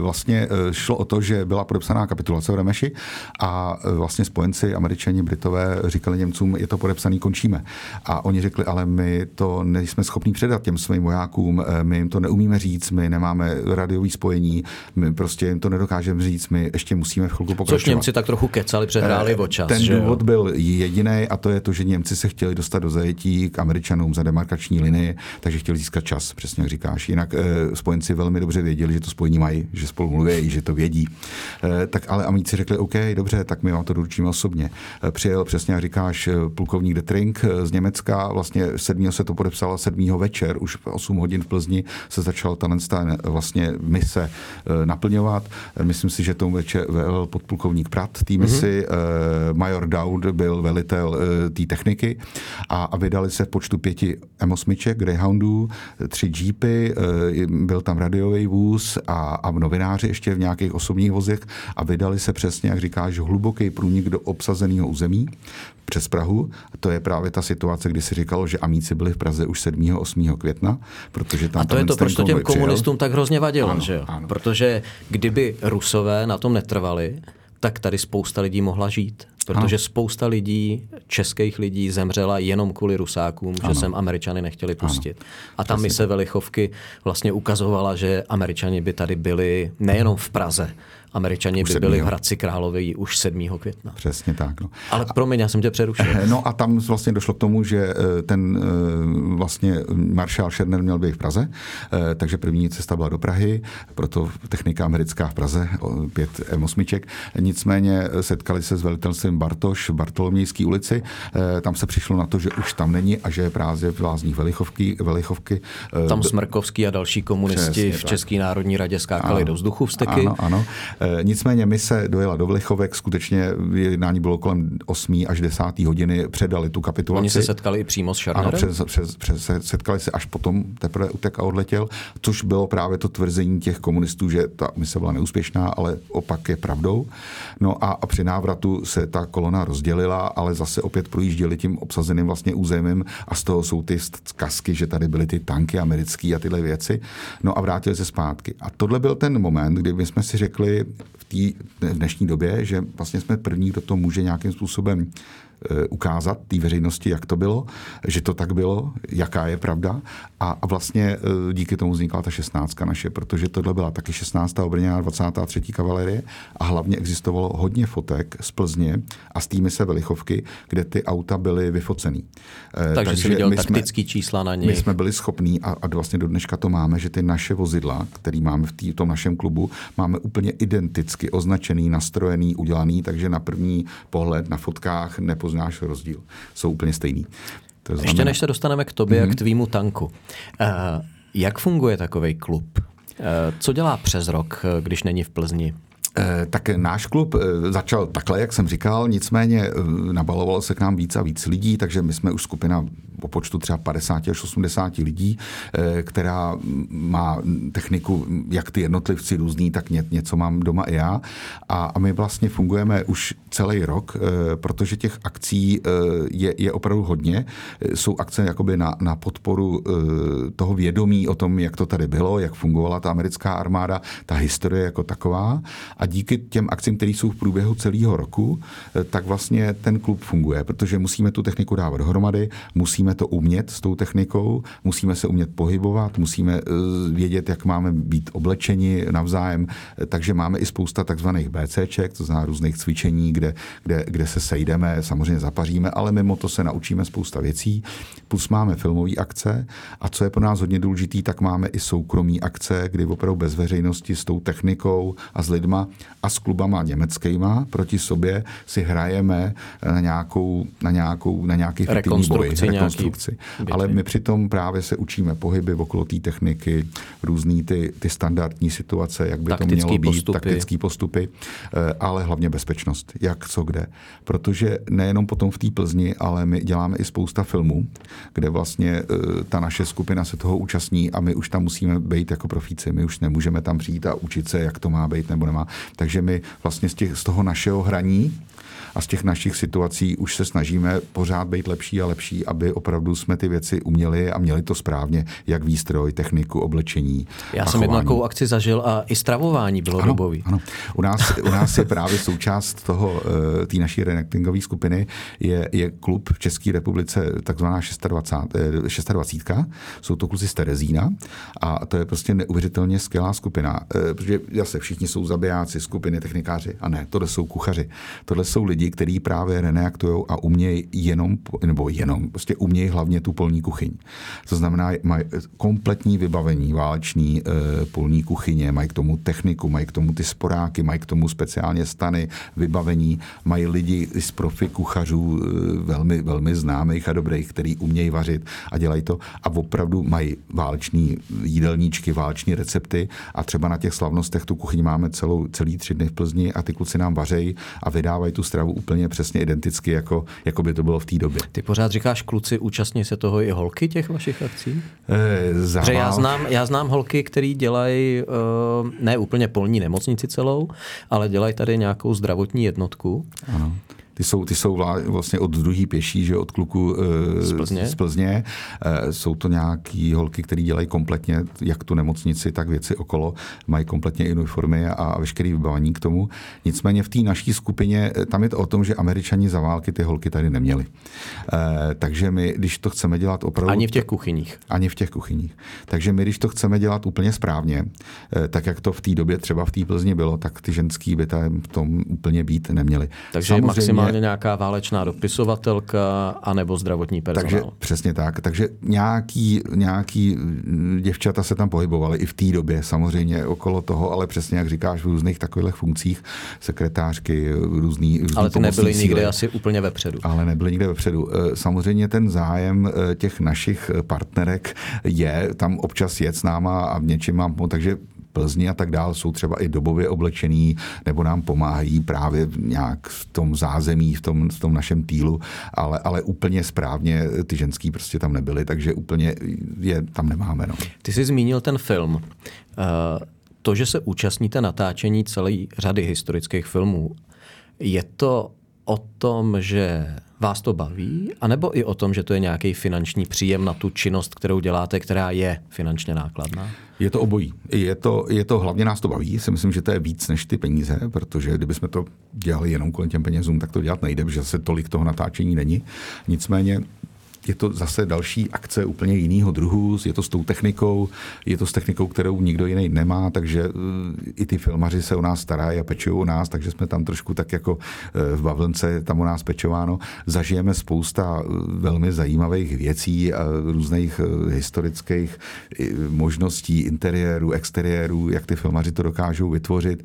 vlastně e, šlo o to, že byla podepsaná kapitulace v Remeši a e, vlastně spojenci, američani, britové říkali Němcům, je to podepsaný, končíme. A oni řekli, ale my to nejsme schopni předat těm svým vojákům, my jim to neumíme říct, my nemáme radiový spojení, my prostě jim to nedokážeme říct, my ještě musíme v chvilku pokračovat. Což Němci tak trochu kecali, přehráli o čas. Ten že důvod jo? byl jediný a to je to, že Němci se chtěli dostat do zajetí k Američanům za demarkační linii, takže chtěli získat čas, přesně jak říkáš. Jinak eh, spojenci velmi dobře věděli, že to spojení mají, že spolu mluví, že to vědí. Eh, tak ale Amici řekli, OK, dobře, tak my vám to doručíme osobně. Eh, přijel přesně, jak říkáš, eh, plukovník Detrink eh, z Německa, vlastně 7. se to podepsalo 7. večer, už v 8 hodin v Plzni se začala ta vlastně mise naplňovat. Myslím si, že tomu večer velel podplukovník Prat té misi, mm-hmm. major Daud byl velitel eh, té techniky a, a vydali se v počtu pěti M8 Greyhoundů, tři jeepy, eh, byl tam radiový vůz a, a novináři ještě v nějakých osobních vozech a vydali se přesně, jak říkáš, hluboký průnik do obsazeného území přes Prahu. To je právě ta situace, kdy si říkalo, že Amíci byli v Praze už 7. 8. května, protože tam A to je to, proč to těm komunistům tak hrozně vadilo, ano, že jo? Ano. Protože kdyby Rusové na tom netrvali, tak tady spousta lidí mohla žít. Protože ano. spousta lidí, českých lidí, zemřela jenom kvůli Rusákům, ano. že sem Američany nechtěli pustit. Ano. A ta mise Velichovky vlastně ukazovala, že Američani by tady byli nejenom v Praze, Američani by byli v Hradci Králové už 7. května. Přesně tak. No. Ale promiň, já jsem tě přerušil. <laughs> No a tam vlastně došlo k tomu, že eh, ten eh, vlastně maršál Scherner měl být v Praze, eh, takže první cesta byla do Prahy, proto technika americká v Praze, pět M8. Nicméně setkali se s velitelstvím Bartoš v Bartolomějské ulici. Tam se přišlo na to, že už tam není a že je prázdně v lázních Velichovky. Velichovky. Tam Smrkovský a další komunisti Přesně, v České národní radě skákali ano, do vzduchu vsteky. Ano, ano. Eh, nicméně my se dojela do Vlichovek, skutečně jednání bylo kolem 8 až 10. hodiny, předali tu kapitulaci. Oni se setkali i přímo s Šarnerem? Ano, přes, přes, přes, setkali se až potom teprve utek a odletěl, což bylo právě to tvrzení těch komunistů, že ta mise byla neúspěšná, ale opak je pravdou. No a, a při návratu se ta kolona rozdělila, ale zase opět projížděli tím obsazeným vlastně územím a z toho jsou ty zkazky, že tady byly ty tanky americké a tyhle věci. No a vrátili se zpátky. A tohle byl ten moment, kdy my jsme si řekli, v, tý, v dnešní době, že vlastně jsme první, kdo to může nějakým způsobem ukázat té veřejnosti, jak to bylo, že to tak bylo, jaká je pravda. A, a vlastně eh, díky tomu vznikla ta 16 naše, protože tohle byla taky 16. obrněná 23. kavalerie a hlavně existovalo hodně fotek z Plzně a z týmy se Velichovky, kde ty auta byly vyfocený. Eh, takže, Takže jsi viděl taktický jsme, čísla na ně. My jsme byli schopní a, a vlastně do dneška to máme, že ty naše vozidla, které máme v, tý, v tom našem klubu, máme úplně identicky označený, nastrojený, udělaný, takže na první pohled na fotkách nepoz nepoznáš rozdíl. Jsou úplně stejný. To znamená... Ještě než se dostaneme k tobě mm-hmm. a k mhm. tvýmu tanku. Uh, jak funguje takový klub? Uh, co dělá přes rok, když není v Plzni? Tak náš klub začal takhle, jak jsem říkal, nicméně nabalovalo se k nám víc a víc lidí, takže my jsme už skupina o počtu třeba 50 až 80 lidí, která má techniku, jak ty jednotlivci různý, tak ně, něco mám doma i já. A, a my vlastně fungujeme už celý rok, protože těch akcí je, je opravdu hodně. Jsou akce jakoby na, na podporu toho vědomí o tom, jak to tady bylo, jak fungovala ta americká armáda, ta historie jako taková. A díky těm akcím, které jsou v průběhu celého roku, eh, tak vlastně ten klub funguje, protože musíme tu techniku dávat dohromady, musíme to umět s tou technikou, musíme se umět pohybovat, musíme eh, vědět, jak máme být oblečeni navzájem, eh, takže máme i spousta takzvaných BCček, to znamená různých cvičení, kde, kde, kde se sejdeme, samozřejmě zapaříme, ale mimo to se naučíme spousta věcí. Plus máme filmové akce a co je pro nás hodně důležitý, tak máme i soukromí akce, kdy opravdu bez veřejnosti s tou technikou a s lidma a s klubama německýma proti sobě si hrajeme na nějakou, na nějakou, na nějaký rekonstrukci, boj, rekonstrukci. Nějaký Ale my přitom právě se učíme pohyby okolo té techniky, různý ty, ty standardní situace, jak by taktický to mělo být, postupy. taktické postupy, eh, ale hlavně bezpečnost, jak, co, kde. Protože nejenom potom v té Plzni, ale my děláme i spousta filmů, kde vlastně eh, ta naše skupina se toho účastní a my už tam musíme být jako profíci. My už nemůžeme tam přijít a učit se, jak to má být nebo nemá. Takže my vlastně z, těch, z toho našeho hraní a z těch našich situací už se snažíme pořád být lepší a lepší, aby opravdu jsme ty věci uměli a měli to správně, jak výstroj, techniku, oblečení. Já jsem jednu takovou akci zažil a i stravování bylo ano, dobový. Ano. U nás, u nás je právě součást toho, eh, té naší renektingové skupiny je, je klub v České republice, takzvaná 26, 26. Eh, Jsou to kluci z Terezína a to je prostě neuvěřitelně skvělá skupina, eh, protože zase všichni jsou zabijáci, skupiny, technikáři a ne, tohle jsou kuchaři. Tohle jsou lidi, lidi, kteří právě reneaktují a umějí jenom, nebo jenom, prostě umějí hlavně tu polní kuchyň. To znamená, mají kompletní vybavení váleční e, polní kuchyně, mají k tomu techniku, mají k tomu ty sporáky, mají k tomu speciálně stany, vybavení, mají lidi z profi kuchařů e, velmi, velmi známých a dobrých, který umějí vařit a dělají to. A opravdu mají váleční jídelníčky, váleční recepty. A třeba na těch slavnostech tu kuchyň máme celou, celý tři dny v Plzni a ty kluci nám vařejí a vydávají tu stravu úplně přesně identicky, jako, jako by to bylo v té době. Ty pořád říkáš, kluci, účastní se toho i holky těch vašich akcí? E, Že já znám, já znám holky, které dělají uh, ne úplně polní nemocnici celou, ale dělají tady nějakou zdravotní jednotku. Ano. Ty jsou, ty jsou vlastně od druhý pěší, že od kluku e, z Plzně. Z Plzně. E, jsou to nějaký holky, které dělají kompletně jak tu nemocnici, tak věci okolo. Mají kompletně i uniformy a, veškerý vybavení k tomu. Nicméně v té naší skupině, e, tam je to o tom, že američani za války ty holky tady neměli. Takže my, když to chceme dělat opravdu... Ani v těch kuchyních. Ani v těch kuchyních. Takže my, když to chceme dělat úplně správně, tak jak to v té době třeba v té Plzni bylo, tak ty ženský by tam v tom úplně být neměli. Takže Samozřejmě, maximálně minimálně nějaká válečná dopisovatelka anebo zdravotní personál. Takže přesně tak. Takže nějaký, nějaký děvčata se tam pohybovaly i v té době samozřejmě okolo toho, ale přesně jak říkáš v různých takových funkcích, sekretářky, různý, různý Ale ty nebyly síly, nikdy asi úplně vepředu. Ale nebyly nikde vepředu. E, samozřejmě ten zájem e, těch našich partnerek je tam občas jet s náma a v něčem mám, takže Plzni a tak dále jsou třeba i dobově oblečený nebo nám pomáhají právě nějak v tom zázemí, v tom, v tom našem týlu, ale, ale úplně správně ty ženský prostě tam nebyly, takže úplně je tam nemáme. No. Ty jsi zmínil ten film. Uh, to, že se účastníte natáčení celé řady historických filmů, je to o tom, že vás to baví, anebo i o tom, že to je nějaký finanční příjem na tu činnost, kterou děláte, která je finančně nákladná? Je to obojí. Je to, je to hlavně nás to baví. Si myslím, že to je víc než ty peníze, protože kdybychom to dělali jenom kolem těm penězům, tak to dělat nejde, protože se tolik toho natáčení není. Nicméně je to zase další akce úplně jiného druhu, je to s tou technikou, je to s technikou, kterou nikdo jiný nemá, takže eh, i ty filmaři se o nás starají a pečují o nás, takže jsme tam trošku tak jako eh, v bavlnce tam o nás pečováno. Zažijeme spousta eh, velmi zajímavých věcí a různých historických možností interiéru, exteriéru, jak ty filmaři to dokážou vytvořit,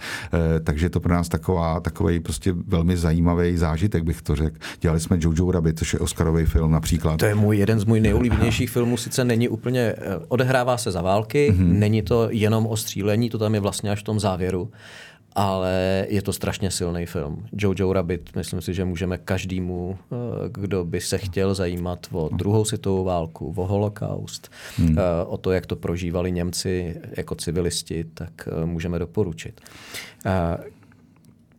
takže to pro nás taková, takový prostě velmi zajímavý zážitek, bych to řekl. Dělali jsme Jojo Rabbit, což je Oscarový film například. To je můj jeden z můj nejoblíbenějších filmů, sice není úplně, eh, odehrává se za války, mm-hmm. není to jenom o střílení, to tam je vlastně až v tom závěru, ale je to strašně silný film. Jojo Rabbit, myslím si, že můžeme každému, eh, kdo by se chtěl zajímat o druhou světovou válku, o holokaust, hmm. Eh, o to, jak to prožívali Němci jako civilisti, tak můžeme doporučit.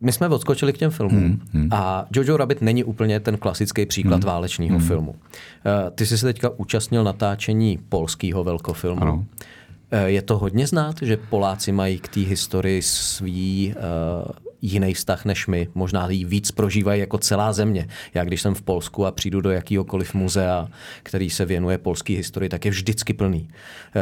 My jsme odskočili k těm filmům hmm, hmm. a Jojo Rabbit není úplně ten klasický příklad hmm, válečného hmm. filmu. Ty jsi se teďka účastnil natáčení polského velkofilmu. Ano. Je to hodně znát, že Poláci mají k té historii svý uh, jiný vztah než my. Možná ji víc prožívají jako celá země. Já když jsem v Polsku a přijdu do jakýhokoliv muzea, který se věnuje polské historii, tak je vždycky plný. Eh,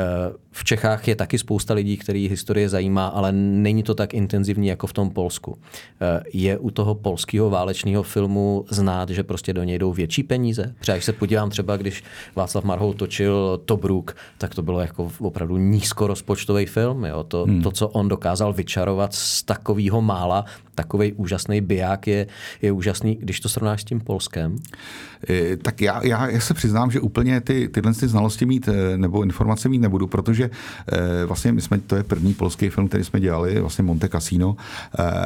v Čechách je taky spousta lidí, který historie zajímá, ale není to tak intenzivní jako v tom Polsku. Eh, je u toho polského válečného filmu znát, že prostě do něj jdou větší peníze? Třeba když se podívám třeba, když Václav Marhou točil Tobruk, tak to bylo jako opravdu nízkorozpočtový film. Jo? To, hmm. to, co on dokázal vyčarovat z takového mála, takový úžasný biják je, je úžasný, když to srovnáš s tím Polskem? E, tak já, já, já se přiznám, že úplně ty, tyhle ty znalosti mít e, nebo informace mít nebudu, protože e, vlastně my jsme, to je první polský film, který jsme dělali, vlastně Monte Cassino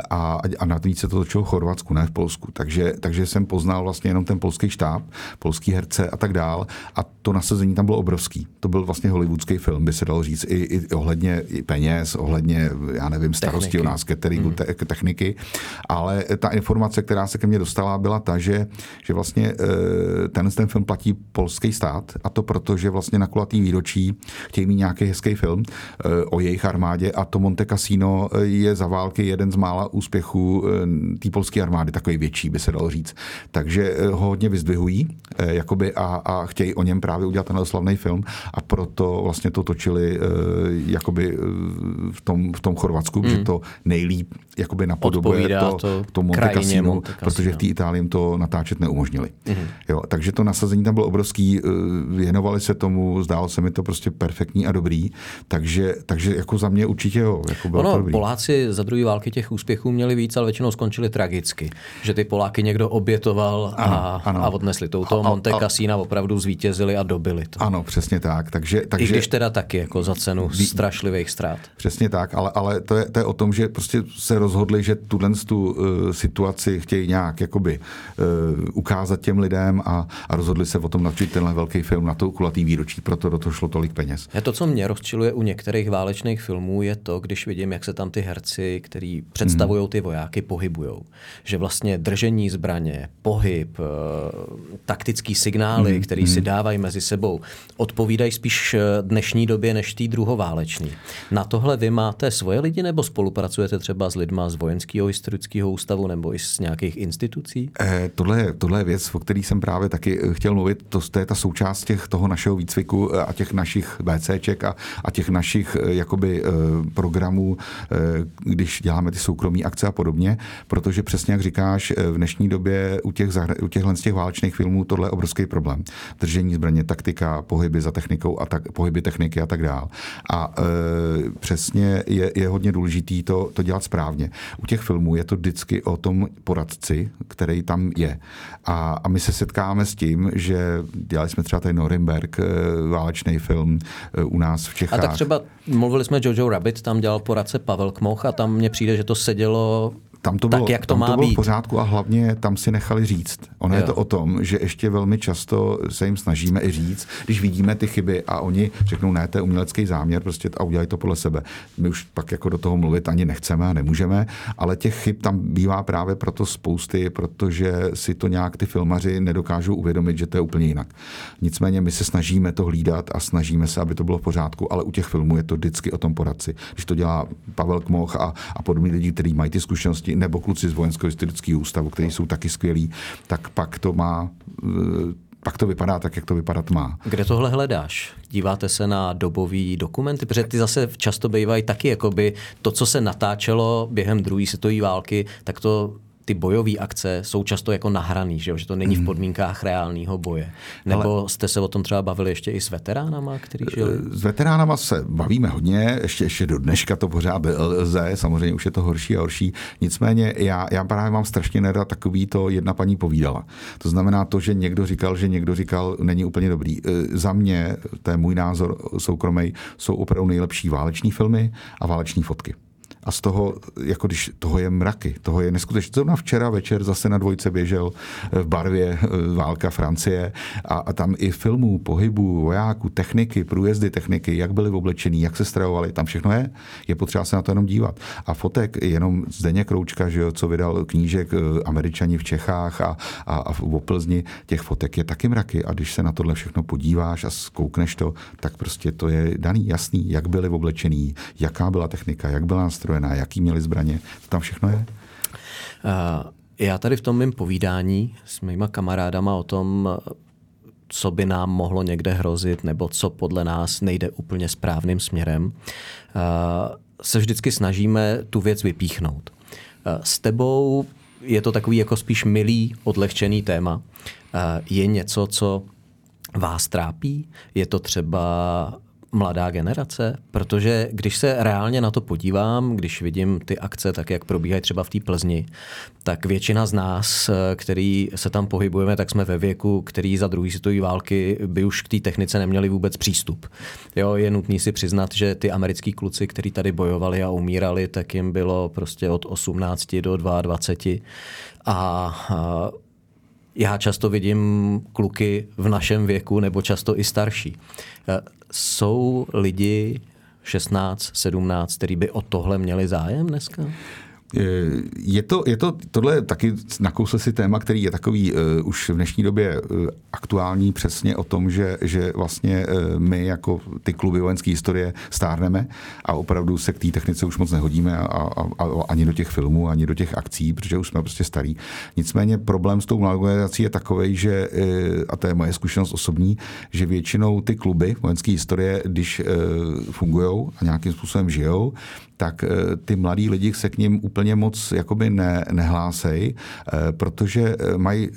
a, a navíc se to točilo v Chorvatsku, ne v Polsku. Takže, takže jsem poznal vlastně jenom ten polský štáb, polský herce a tak dál a to nasazení tam bylo obrovský. To byl vlastně hollywoodský film, by se dalo říct, i, i ohledně i peněz, ohledně, já nevím, starosti o nás, cateringu, mm. te, techniky, ale ta informace, která se ke mně dostala, byla ta, že, že vlastně eh, ten, ten film platí polský stát a to proto, že vlastně na kulatý výročí chtějí mít nějaký hezký film eh, o jejich armádě a to Monte Cassino eh, je za války jeden z mála úspěchů té polské armády, takový větší, by se dalo říct. Takže ho hodně vyzdvihují jakoby a, a chtějí o něm právě udělat tenhle slavný film a proto vlastně to točili jakoby v tom, v tom Chorvatsku, mm. že to nejlíp jakoby napodobuje to, to, to Monte krajině, Cassino, Monte Cassino, protože v té Itálii to natáčet neumožnili. Mm-hmm. Jo, takže to nasazení tam bylo obrovský, eh, věnovali se tomu, zdálo se mi to prostě perfektní a dobrý, takže, takže jako za mě určitě jo. Jako bylo ono, dobrý. Poláci za druhé války těch úspěchů měli víc, ale většinou skončili tragicky. Že ty Poláky někdo obětoval a, ano, ano. a odnesli touto Monte Cassina opravdu zvítězili a dobili to. Ano, přesně tak. Takže, takže, I když teda taky jako za cenu strašlivých ztrát. Přesně tak, ale, ale to, je, to je o tom, že prostě se rozhodli, že tuhle tu uh, situaci chtějí nějak jakoby uh, ukázat těm lidem a, a rozhodli se o tom natočit tenhle velký film na to kulatý výročí, proto do toho šlo tolik peněz. Je to, co mě rozčiluje u některých válečných filmů, je to, když vidím, jak se tam ty herci, kteří představují ty vojáky, pohybují. Že vlastně držení zbraně, pohyb, uh, taktický signály, mm, které mm. si dávají mezi sebou, odpovídají spíš dnešní době než té druhováleční. Na tohle vy máte svoje lidi nebo spolupracujete třeba s lidma z vojenského historického ústavu nebo i z nějakých institucí? Eh, tohle, tohle je věc, o který jsem právě taky eh, chtěl mluvit. To, to je ta součást těch, toho našeho výcviku eh, a těch našich BCček a, a těch našich eh, jakoby programů, když děláme ty soukromí akce a podobně, protože přesně jak říkáš, v dnešní době u, těch, u těchhle z těch válečných filmů tohle je obrovský problém. Držení zbraně, taktika, pohyby za technikou a tak, pohyby techniky a tak dál. A e, přesně je, je hodně důležitý to, to dělat správně. U těch filmů je to vždycky o tom poradci, který tam je. A, a my se setkáme s tím, že dělali jsme třeba ten Norimberg, eh, válečný film eh, u nás v Čechách. A tak třeba mluvili jsme Jojo Rabbit, tam dělal poradce Pavel Kmoch a tam mně přijde, že to sedělo tam to bylo, tak, jak to tam má to bylo být. v pořádku a hlavně tam si nechali říct. Ono jo. je to o tom, že ještě velmi často se jim snažíme i říct, když vidíme ty chyby a oni řeknou, ne, to je umělecký záměr prostě a udělají to podle sebe. My už pak jako do toho mluvit ani nechceme a nemůžeme, ale těch chyb tam bývá právě proto spousty, protože si to nějak ty filmaři nedokážou uvědomit, že to je úplně jinak. Nicméně my se snažíme to hlídat a snažíme se, aby to bylo v pořádku, ale u těch filmů je to vždycky o tom poradci. Když to dělá Pavel Kmoch a, a podobní lidi, kteří mají ty zkušenosti, nebo kluci z vojenského historického ústavu, kteří jsou taky skvělí, tak pak to má eh, pak to vypadá tak, jak to vypadat má. Kde tohle hledáš? Díváte se na dobový dokumenty? Protože ty zase často bývají taky, jakoby to, co se natáčelo během druhé světové války, tak to ty bojové akce jsou často jako nahraný, že, jo? že to není v mhm. podmínkách reálného boje. Nebo Ale... jste se o tom třeba bavili ještě i s veteránama, kteří žili? S veteránama se bavíme hodně, ještě, ještě do dneška to pořád lze, samozřejmě už je to horší a horší. Nicméně já, já právě mám strašně nerad takový to jedna paní povídala. To znamená to, že někdo říkal, že někdo říkal, není úplně dobrý. E, za mě, to je můj názor soukromý, jsou opravdu nejlepší váleční filmy a váleční fotky. A z toho, jako když toho je mraky, toho je neskutečně. Zrovna včera večer zase na dvojce běžel v barvě válka Francie a, a tam i filmů, pohybů, vojáků, techniky, průjezdy techniky, jak byli oblečení, jak se stravovali, tam všechno je. Je potřeba se na to jenom dívat. A fotek jenom Zdeněk Kroučka, že jo, co vydal knížek Američani v Čechách a, a, a v Plzni, těch fotek je taky mraky. A když se na tohle všechno podíváš a zkoukneš to, tak prostě to je daný, jasný, jak byli oblečení, jaká byla technika, jak byla nastrojená, jaký měli zbraně. To tam všechno je. Uh, já tady v tom mým povídání s mýma kamarádama o tom, co by nám mohlo někde hrozit, nebo co podle nás nejde úplně správným směrem, uh, se vždycky snažíme tu věc vypíchnout. Uh, s tebou je to takový jako spíš milý, odlehčený téma. Je něco, co vás trápí? Je to třeba mladá generace? Protože když se reálně na to podívám, když vidím ty akce tak, jak probíhají třeba v té Plzni, tak většina z nás, který se tam pohybujeme, tak jsme ve věku, který za druhý světové války by už k té technice neměli vůbec přístup. Jo, je nutný si přiznat, že ty americký kluci, kteří tady bojovali a umírali, tak jim bylo prostě od 18 do 22 a, a já často vidím kluky v našem věku nebo často i starší. E, jsou lidi 16, 17, kteří by o tohle měli zájem dneska? Eh, je to, je to tohle taky nakousl si téma, který je takový uh, už v dnešní době uh, aktuální přesně o tom, že, že vlastně uh, my jako ty kluby vojenské historie stárneme a opravdu se k té technice už moc nehodíme a, a, a, ani do těch filmů, ani do těch akcí, protože už jsme prostě starý. Nicméně problém s tou generací je takový, že, uh, a to je moje zkušenost osobní, že většinou ty kluby vojenské historie, když uh, fungují a nějakým způsobem žijou, tak eh, ty mladí lidi se k ním úplně moc jakoby ne, nehlásej, eh, protože eh, mají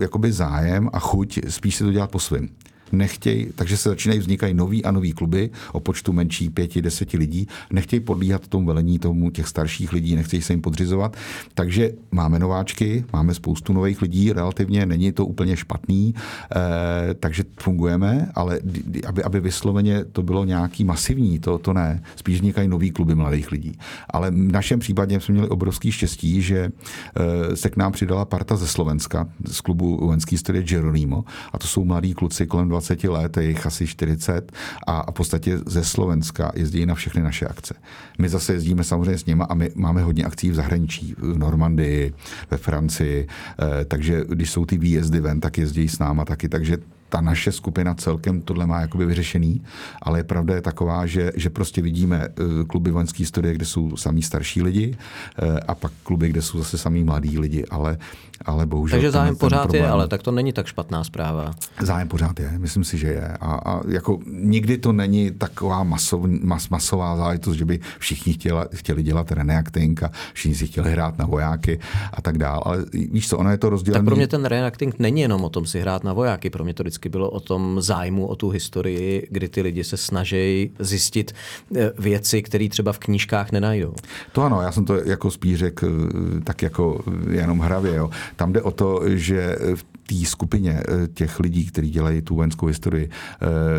jakoby zájem a chuť spíš si to dělat po svým nechtějí, takže se začínají vznikají nový a nový kluby o počtu menší pěti, deseti lidí, nechtějí podlíhat tomu velení tomu těch starších lidí, nechtějí se jim podřizovat. Takže máme nováčky, máme spoustu nových lidí, relativně není to úplně špatný, eh, takže fungujeme, ale aby, aby vysloveně to bylo nějaký masivní, to, to ne. Spíš vznikají nový kluby mladých lidí. Ale v našem případě jsme měli obrovský štěstí, že eh, se k nám přidala parta ze Slovenska, z klubu vojenský studie Geronimo, a to jsou mladí kluci kolem 20 20 let, je jich asi 40 a v podstatě ze Slovenska jezdí na všechny naše akce. My zase jezdíme samozřejmě s nimi a my máme hodně akcí v zahraničí, v Normandii, ve Francii, eh, takže když jsou ty výjezdy ven, tak jezdí s náma taky, takže ta naše skupina celkem tohle má jakoby vyřešený, ale je pravda je taková, že, že prostě vidíme eh, kluby vojenské studie, kde jsou samý starší lidi eh, a pak kluby, kde jsou zase samý mladí lidi, ale, ale bohužel... Takže zájem pořád problém, je, ale tak to není tak špatná zpráva. Zájem pořád je, myslím si, že je. A, a jako nikdy to není taková masov, mas, masová záležitost, že by všichni chtěli, chtěli dělat reenacting a všichni si chtěli hrát na vojáky a tak dále. Ale víš co, ono je to rozdělené. Tak pro mě ten reenacting není jenom o tom si hrát na vojáky, pro mě to vždycky bylo o tom zájmu o tu historii, kdy ty lidi se snaží zjistit eh, věci, které třeba v knížkách nenajdou. To ano, já jsem to jako spíš řekl eh, tak jako jenom hravě. Jo. Tam jde o to, že v té skupině eh, těch lidí, kteří dělají tu vojenskou historii,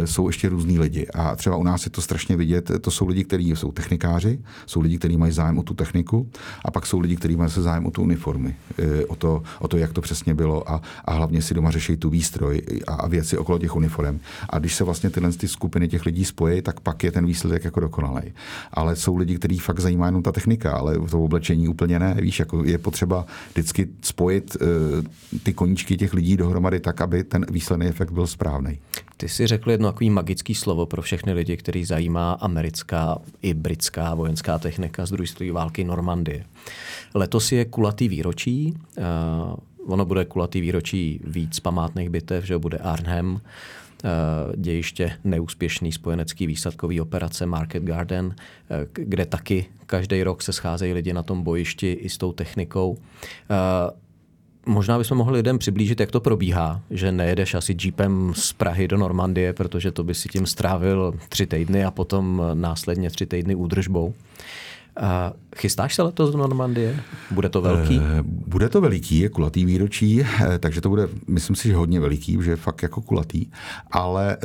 jsou ještě různí lidi. A třeba u nás je to strašně vidět. To jsou lidi, kteří jsou technikáři, jsou lidi, kteří mají zájem o tu techniku, a pak jsou lidi, kteří mají se zájem o tu uniformy, o to, o to jak to přesně bylo a, a hlavně si doma řeší tu výstroj a, a věci okolo těch uniform. A když se vlastně tyhle ty skupiny těch lidí spojí, tak pak je ten výsledek jako dokonalý. Ale jsou lidi, kteří fakt zajímá jenom ta technika, ale to oblečení úplně ne. Víš, jako je potřeba vždycky spojit ty koníčky těch lidí dohromady tak, aby ten výsledný efekt byl správný. Ty si řekl jedno takový magický slovo pro všechny lidi, který zajímá americká i britská vojenská technika z druhé světové války Normandie. Letos je kulatý výročí. Uh, ono bude kulatý výročí víc památných bitev, že bude Arnhem, eh, dějiště neúspěšný spojenecký výsadkový operace Market Garden, eh, kde taky každý rok se scházejí lidi na tom bojišti i s tou technikou. Eh, možná bychom mohli lidem přiblížit, jak to probíhá, že nejedeš asi jeepem z Prahy do Normandie, protože to by si tím strávil tři týdny a potom následně tři týdny údržbou. A chystáš se letos do Normandie? Bude to velký? Bude to veliký, je kulatý výročí, takže to bude, myslím si, že hodně veliký, že je fakt jako kulatý, ale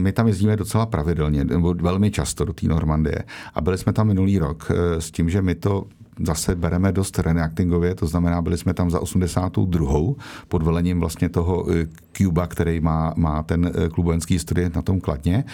my tam jezdíme docela pravidelně, nebo velmi často do té Normandie. A byli jsme tam minulý rok s tím, že my to zase bereme dost reneactingově, to znamená, byli jsme tam za 82. pod velením vlastně toho eh, Cuba, který má, má ten eh, klub vojenský historie na tom kladně.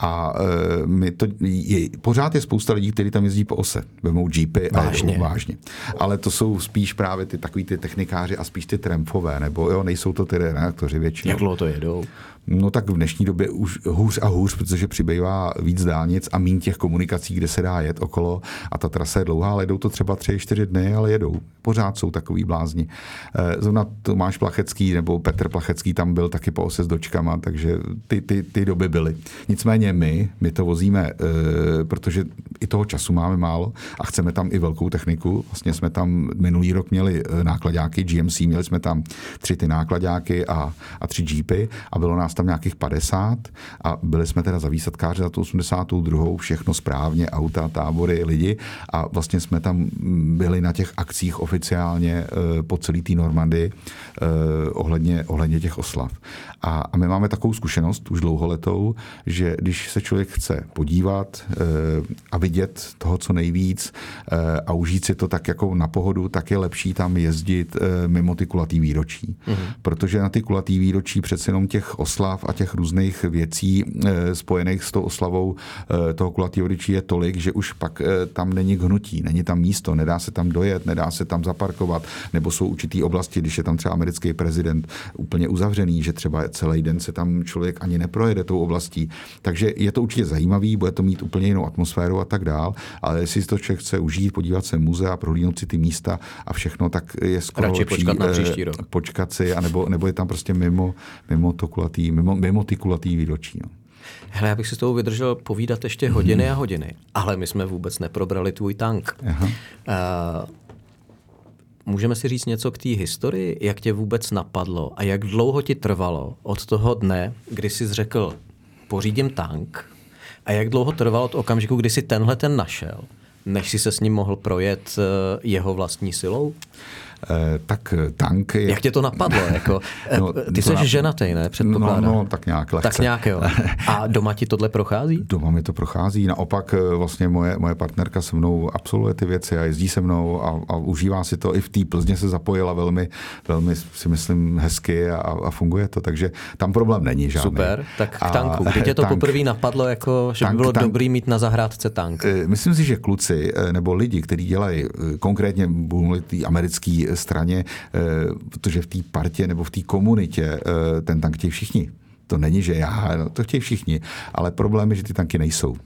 A eh, my to, je, pořád je spousta lidí, kteří tam jezdí po ose, vemou jeepy a vážně. Vážně. Ale to jsou spíš právě ty takový ty technikáři a spíš ty trempové, nebo jo, nejsou to ty reaktoři většinou. Jak dlouho to jedou? No tak v dnešní době už hůř a hůř, protože přibývá víc dálnic a méně těch komunikací, kde se dá jet okolo a ta trasa je dlouhá, ale jedou to třeba tři, čtyři dny, ale jedou. Pořád jsou takový blázni. Eh, zrovna Tomáš Plachecký nebo Petr Plachecký tam byl taky po ose s dočkama, takže ty, ty, ty doby byly. Nicméně my, my to vozíme, eh, protože i toho času máme málo a chceme tam i velkou techniku. Vlastně jsme tam minulý rok měli eh, nákladáky GMC, měli jsme tam tři ty nákladáky a, a tři jeepy a bylo nás tam nějakých 50 a byli jsme teda za výsadkáři za tu 82. všechno správně, auta, tábory, lidi a vlastně jsme tam byli na těch akcích oficiálně eh, po celý té Normandy eh, ohledně, ohledně těch oslav. A, a my máme takovou zkušenost už dlouholetou, že když se člověk chce podívat eh, a vidět toho, co nejvíc a užít si to tak jako na pohodu, tak je lepší tam jezdit mimo ty kulatý výročí. Mm-hmm. Protože na ty kulatý výročí přece jenom těch oslav oslav a těch různých věcí eh, spojených s tou oslavou eh, toho kulatého výročí je tolik, že už pak eh, tam není hnutí, není tam místo, nedá se tam dojet, nedá se tam zaparkovat, nebo jsou určitý oblasti, když je tam třeba americký prezident úplně uzavřený, že třeba celý den se tam člověk ani neprojede tou oblastí. Takže je to určitě zajímavý, bude to mít úplně jinou atmosféru a tak dál, ale jestli si to člověk chce užít, podívat se muzea, prohlídnout si ty místa a všechno, tak je skoro Radši lepší, počkat na příští rok. Počkat si, anebo, nebo je tam prostě mimo, mimo to kulatý, mimo mimo, ty kulatý výročí. No. Hele, já bych si s tou vydržel povídat ještě hodiny a hodiny, ale my jsme vůbec neprobrali tvůj tank. Aha. Uh, můžeme si říct něco k té historii, jak tě vůbec napadlo a jak dlouho ti trvalo od toho dne, kdy jsi řekl, pořídím tank a jak dlouho trvalo od okamžiku, kdy jsi tenhle ten našel, než si se s ním mohl projet eh, jeho vlastní silou? Eh, tak tank je... Jak tě to napadlo? <laughs> Jako, eh, no, ty jsi nap... ženatý, ne? Předpokládám. No, no, tak nějak lehce. Tak nějak, jo. <laughs> A doma ti tohle prochází? Doma mi to prochází. Naopak eh, vlastně moje, moje partnerka se mnou absolvuje ty věci a jezdí se mnou a, a užívá si to. I v té Plzně se zapojila velmi, velmi si myslím, hezky a, a funguje to, takže tam problém není žádný. Super, tak k tanku. Kdy tě to tank, poprvé napadlo, jako, že tank, by bylo tank, dobrý mít na zahrádce tank? Myslím si, že kluci nebo lidi, kteří dělají konkrétně americký straně, eh, protože v té partě nebo v té komunitě eh, ten tank chtějí všichni. To není, že já, no, to chtějí všichni, ale problém je, že ty tanky nejsou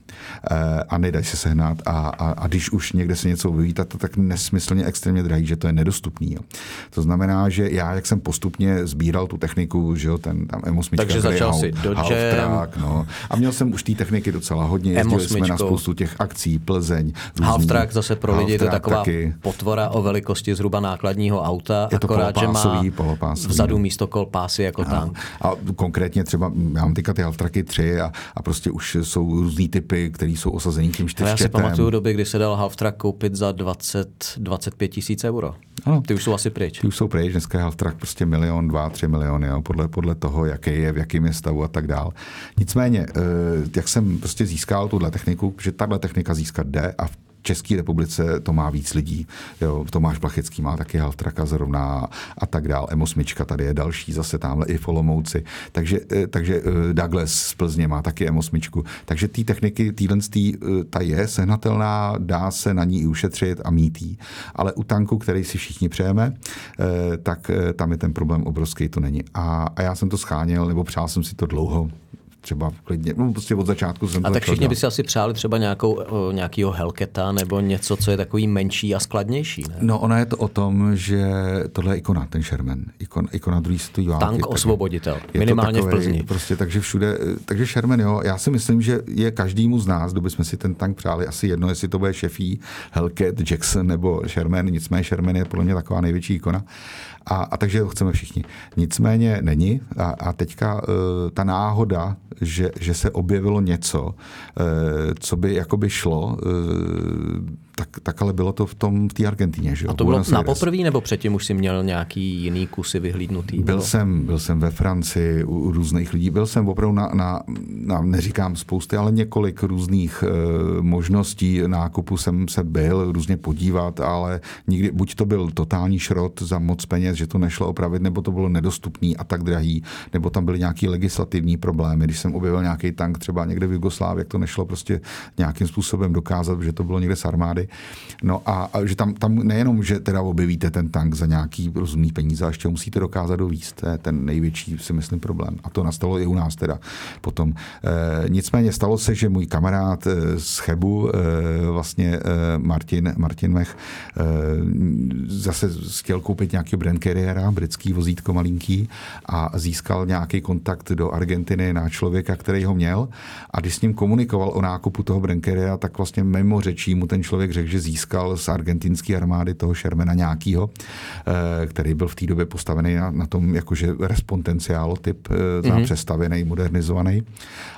e, a nedají se sehnat a, a, a když už někde se něco vyvíjí, tak to tak nesmyslně extrémně drahý, že to je nedostupný. Jo. To znamená, že já, jak jsem postupně sbíral tu techniku, že jo, ten tam M8, Takže začal si Dodge, no, a měl jsem už té techniky docela hodně, jezdili jsme na spoustu těch akcí, Plzeň. Half track zase pro lidi, to je taková taky. potvora o velikosti zhruba nákladního auta, je to akorát, že má vzadu místo kol pásy jako tank. A konkrétně třeba, já mám teďka ty Haltraky 3 a, a prostě už jsou různý typy, které jsou osazený tím čtyřčetem. Já si pamatuju doby, kdy se dal Halftrak koupit za 20, 25 tisíc euro. Ano. Ty už jsou asi pryč. Ty už jsou pryč, dneska je Halftrak prostě milion, dva, tři miliony, jo, podle, podle toho, jaký je, v jakém je stavu a tak dál. Nicméně, eh, jak jsem prostě získal tuhle techniku, že tahle technika získat jde a v České republice to má víc lidí. Jo, Tomáš Plachecký má taky Haltraka zrovna a tak dál. M8 tady je další, zase tamhle i Folomouci. Takže, eh, takže eh, Douglas z Plzně má taky M8. Takže té techniky, týhle tý, eh, ta je sehnatelná, dá se na ní i ušetřit a mít jí. Ale u tanku, který si všichni přejeme, tak tam je ten problém obrovský, to není. A, a já jsem to scháněl, nebo přál jsem si to dlouho, třeba klidně, no prostě od začátku jsem A tak všichni by si asi přáli třeba nějakou, nějakýho Helketa nebo něco, co je takový menší a skladnější, ne? No ona je to o tom, že tohle je ikona, ten Sherman. Ikon, ikona druhý světový války. Tank osvoboditel, minimálně takovej, v Plzni. Prostě, takže všude, takže Sherman, jo, já si myslím, že je každému z nás, kdo bychom si ten tank přáli, asi jedno, jestli to bude šefí, Hellcat, Jackson nebo Sherman, nicméně Sherman je podle mě taková největší ikona. A, a takže ho chceme všichni. Nicméně není a, a teďka uh, ta náhoda, že, že se objevilo něco, co by jakoby šlo tak, tak ale bylo to v tom v té Argentině. Že? A to bylo na poprvé nebo předtím už si měl nějaký jiný kusy vyhlídnutý? Byl jsem, byl jsem ve Francii u, u různých lidí. Byl jsem opravdu na, na, na neříkám spousty, ale několik různých e, možností nákupu jsem se byl různě podívat, ale nikdy, buď to byl totální šrot za moc peněz, že to nešlo opravit, nebo to bylo nedostupný a tak drahý, nebo tam byly nějaký legislativní problémy. Když jsem objevil nějaký tank třeba někde v Jugoslávii, jak to nešlo prostě nějakým způsobem dokázat, že to bylo někde z armády, No a, a že tam, tam nejenom, že teda objevíte ten tank za nějaký rozumný peníze, a ještě musíte dokázat dovíst. To je ten největší, si myslím, problém. A to nastalo i u nás teda potom. E, nicméně stalo se, že můj kamarád e, z Chebu, e, vlastně e, Martin, Martin Mech, e, zase chtěl koupit nějaký brand carriera, britský vozítko malinký a získal nějaký kontakt do Argentiny na člověka, který ho měl a když s ním komunikoval o nákupu toho brand carriera, tak vlastně mimo řečí mu ten člověk řekl, že získal z argentinské armády toho Shermana nějakýho, eh, který byl v té době postavený na, na tom jakože respondenciálo typ, mm-hmm. přestavený, modernizovaný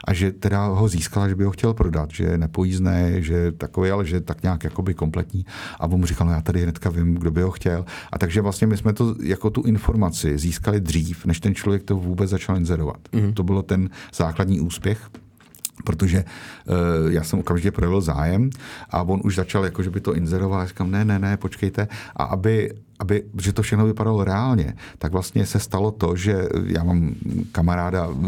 a že teda ho získal, že by ho chtěl prodat, že je nepojízdné, že takový, ale že tak nějak jakoby kompletní. A on mu říkal, no já tady hnedka vím, kdo by ho chtěl. A takže vlastně my jsme to jako tu informaci získali dřív, než ten člověk to vůbec začal inzerovat. Mm-hmm. To bylo ten základní úspěch protože uh, já jsem okamžitě projevil zájem a on už začal, jako, že by to inzeroval a říkám, ne, ne, ne, počkejte. A aby, aby, že to všechno vypadalo reálně, tak vlastně se stalo to, že já mám kamaráda uh,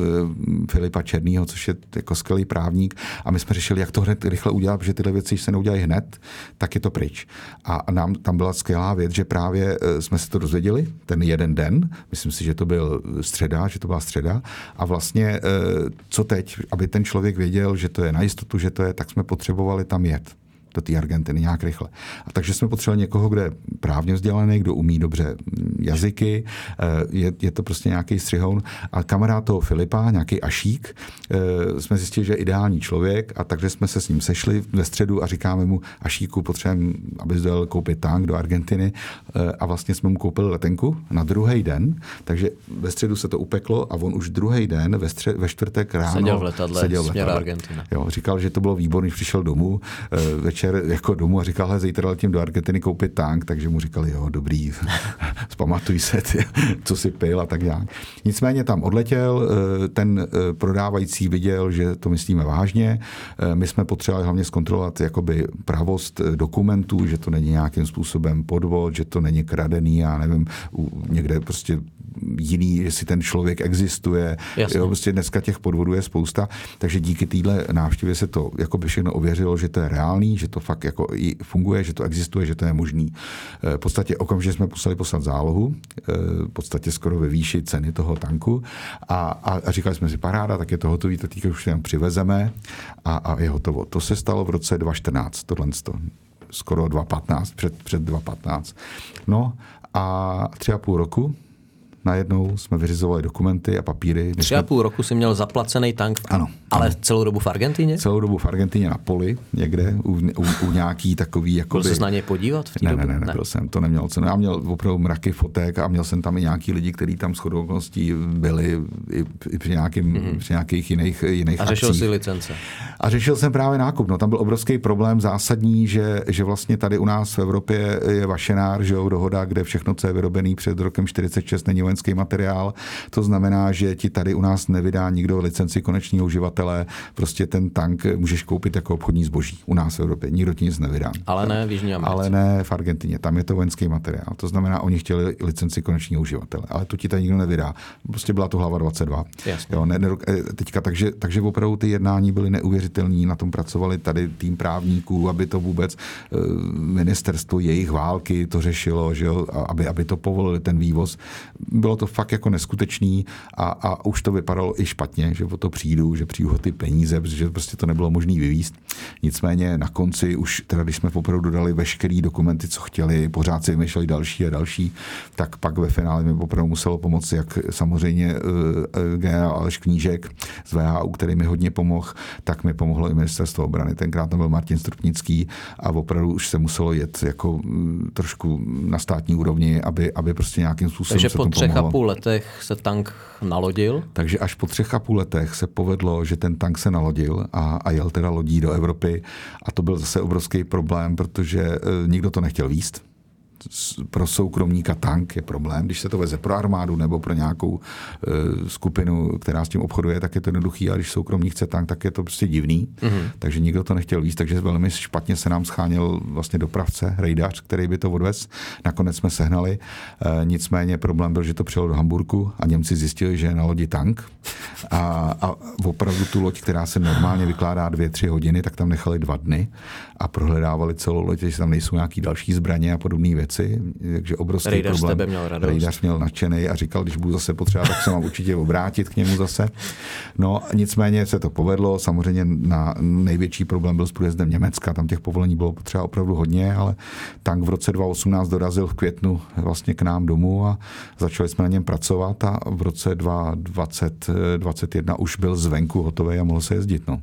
Filipa Černýho, což je jako skvělý právník a my jsme řešili, jak to hned rychle udělat, protože tyhle věci, když se neudělají hned, tak je to pryč. A nám tam byla skvělá věc, že právě uh, jsme se to dozvěděli ten jeden den, myslím si, že to byl středa, že to byla středa. A vlastně uh, co teď, aby ten člověk věděl, že to je na jistotu, že to je, tak jsme potřebovali tam jet do té Argentiny nějak rychle. A takže jsme potřebovali někoho, kdo je právně vzdělaný, kdo umí dobře jazyky, eh, je, je to prostě nějaký střihoun. A kamarád toho Filipa, nějaký Ašík, eh, jsme zjistili, že je ideální člověk a takže jsme se s ním sešli ve středu a říkáme mu, Ašíku, potřebujeme, aby dojel koupit tank do Argentiny eh, a vlastně jsme mu koupili letenku na druhý den, takže ve středu se to upeklo a on už druhý den ve, střed, ve čtvrtek ráno seděl v letadle, seděl v letadle. Argentina. Jo, říkal, že to bylo výborný, přišel domů, večer večer jako domů a říkal, hele, zítra letím do Argentiny koupit tank, takže mu říkali, jo, dobrý, <laughs> zpamatuj se, ty, co si pil a tak nějak. Nicméně tam odletěl, eh, ten eh, prodávající viděl, že to myslíme vážně. Eh, my jsme potřebovali hlavně zkontrolovat jakoby pravost dokumentů, že to není nějakým způsobem podvod, že to není kradený, já nevím, někde prostě jiný, jestli ten člověk existuje. Jasně. Jo, prostě dneska těch podvodů je spousta, takže díky téhle návštěvě se to jako by všechno ověřilo, že to je reálný, že to fakt jako i funguje, že to existuje, že to je možný. Eh, v podstatě okamžitě jsme poslali poslat zálohu, eh, v podstatě skoro ve výši ceny toho tanku a, a, a říkali jsme si paráda, tak je to hotový, to týka už tam přivezeme a, a je hotovo. To se stalo v roce 2014, tohle skoro 2015, před, před 2015. No a tři a půl roku najednou jsme vyřizovali dokumenty a papíry. Tři a půl roku si měl zaplacený tank, ano, ale ano. celou dobu v Argentině? Celou dobu v Argentině na poli, někde, u, u, u nějaký takový... Jakoby... Byl jsi na ně podívat v té ne? Ne, ne, nebyl ne. jsem, to neměl cenu. Já měl opravdu mraky fotek a měl jsem tam i nějaký lidi, kteří tam shodou okolností byli i, i při, nějakým, mm-hmm. při nějakých jiných, jiných A řešil akcích. si licence? A řešil jsem právě nákup. No, tam byl obrovský problém zásadní, že, že vlastně tady u nás v Evropě je Vašenár, že jo, dohoda, kde všechno, co je vyrobený před rokem 46, není vojenský materiál to znamená, že ti tady u nás nevydá nikdo licenci konečního uživatele. Prostě ten tank můžeš koupit jako obchodní zboží u nás v Evropě. Nikdo ti nic nevydá. Ale ne v Jižní Americe. Ale ne v Argentině. Tam je to vojenský materiál. To znamená, oni chtěli licenci konečního uživatele. Ale to ti tady nikdo nevydá. Prostě byla to hlava 22. Jasně. Jo, ne, ne, eh, teďka, takže, takže opravdu ty jednání byly neuvěřitelné. Na tom pracovali tady tým právníků, aby to vůbec eh, ministerstvo jejich války to řešilo, že jo, aby, aby to povolili ten vývoz. Bylo to fakt jako neskutečný a, a už to vypadalo i špatně, že o to přijdu, že přijdu o ty peníze, protože prostě to nebylo možné vyvíst. Nicméně na konci už, teda když jsme opravdu dodali veškeré dokumenty, co chtěli, pořád si vymýšleli další a další, tak pak ve finále mi opravdu muselo pomoci, jak samozřejmě uh, generál Aleš Knížek z VHU, který mi hodně pomohl, tak mi pomohlo i ministerstvo obrany. Tenkrát tam byl Martin Strupnický a opravdu už se muselo jet jako uh, trošku na státní úrovni, aby, aby prostě nějakým způsobem Takže se po třech třech a půl letech se tank nalodil? Takže až po třech a půl letech se povedlo, že ten tank se nalodil a, a jel teda lodí do Evropy. A to byl zase obrovský problém, protože e, nikdo to nechtěl výst pro soukromníka tank je problém. Když se to veze pro armádu nebo pro nějakou e, skupinu, která s tím obchoduje, tak je to jednoduchý, ale když soukromník chce tank, tak je to prostě divný. Mm-hmm. Takže nikdo to nechtěl víc, takže velmi špatně se nám scháněl vlastně dopravce, rejdař, který by to odvez. Nakonec jsme sehnali. E, nicméně problém byl, že to přijelo do Hamburku a Němci zjistili, že je na lodi tank. A, a opravdu tu loď, která se normálně vykládá dvě, tři hodiny, tak tam nechali dva dny a prohledávali celou loď, že tam nejsou nějaký další zbraně a podobné věci věci, takže obrovský Rejdař problém. Tebe měl radost. Rejdař měl nadšený a říkal, když budu zase potřeba, tak se mám určitě obrátit k němu zase. No nicméně se to povedlo, samozřejmě na největší problém byl s průjezdem Německa, tam těch povolení bylo potřeba opravdu hodně, ale tank v roce 2018 dorazil v květnu vlastně k nám domů a začali jsme na něm pracovat a v roce 2021 už byl zvenku hotový a mohl se jezdit. No.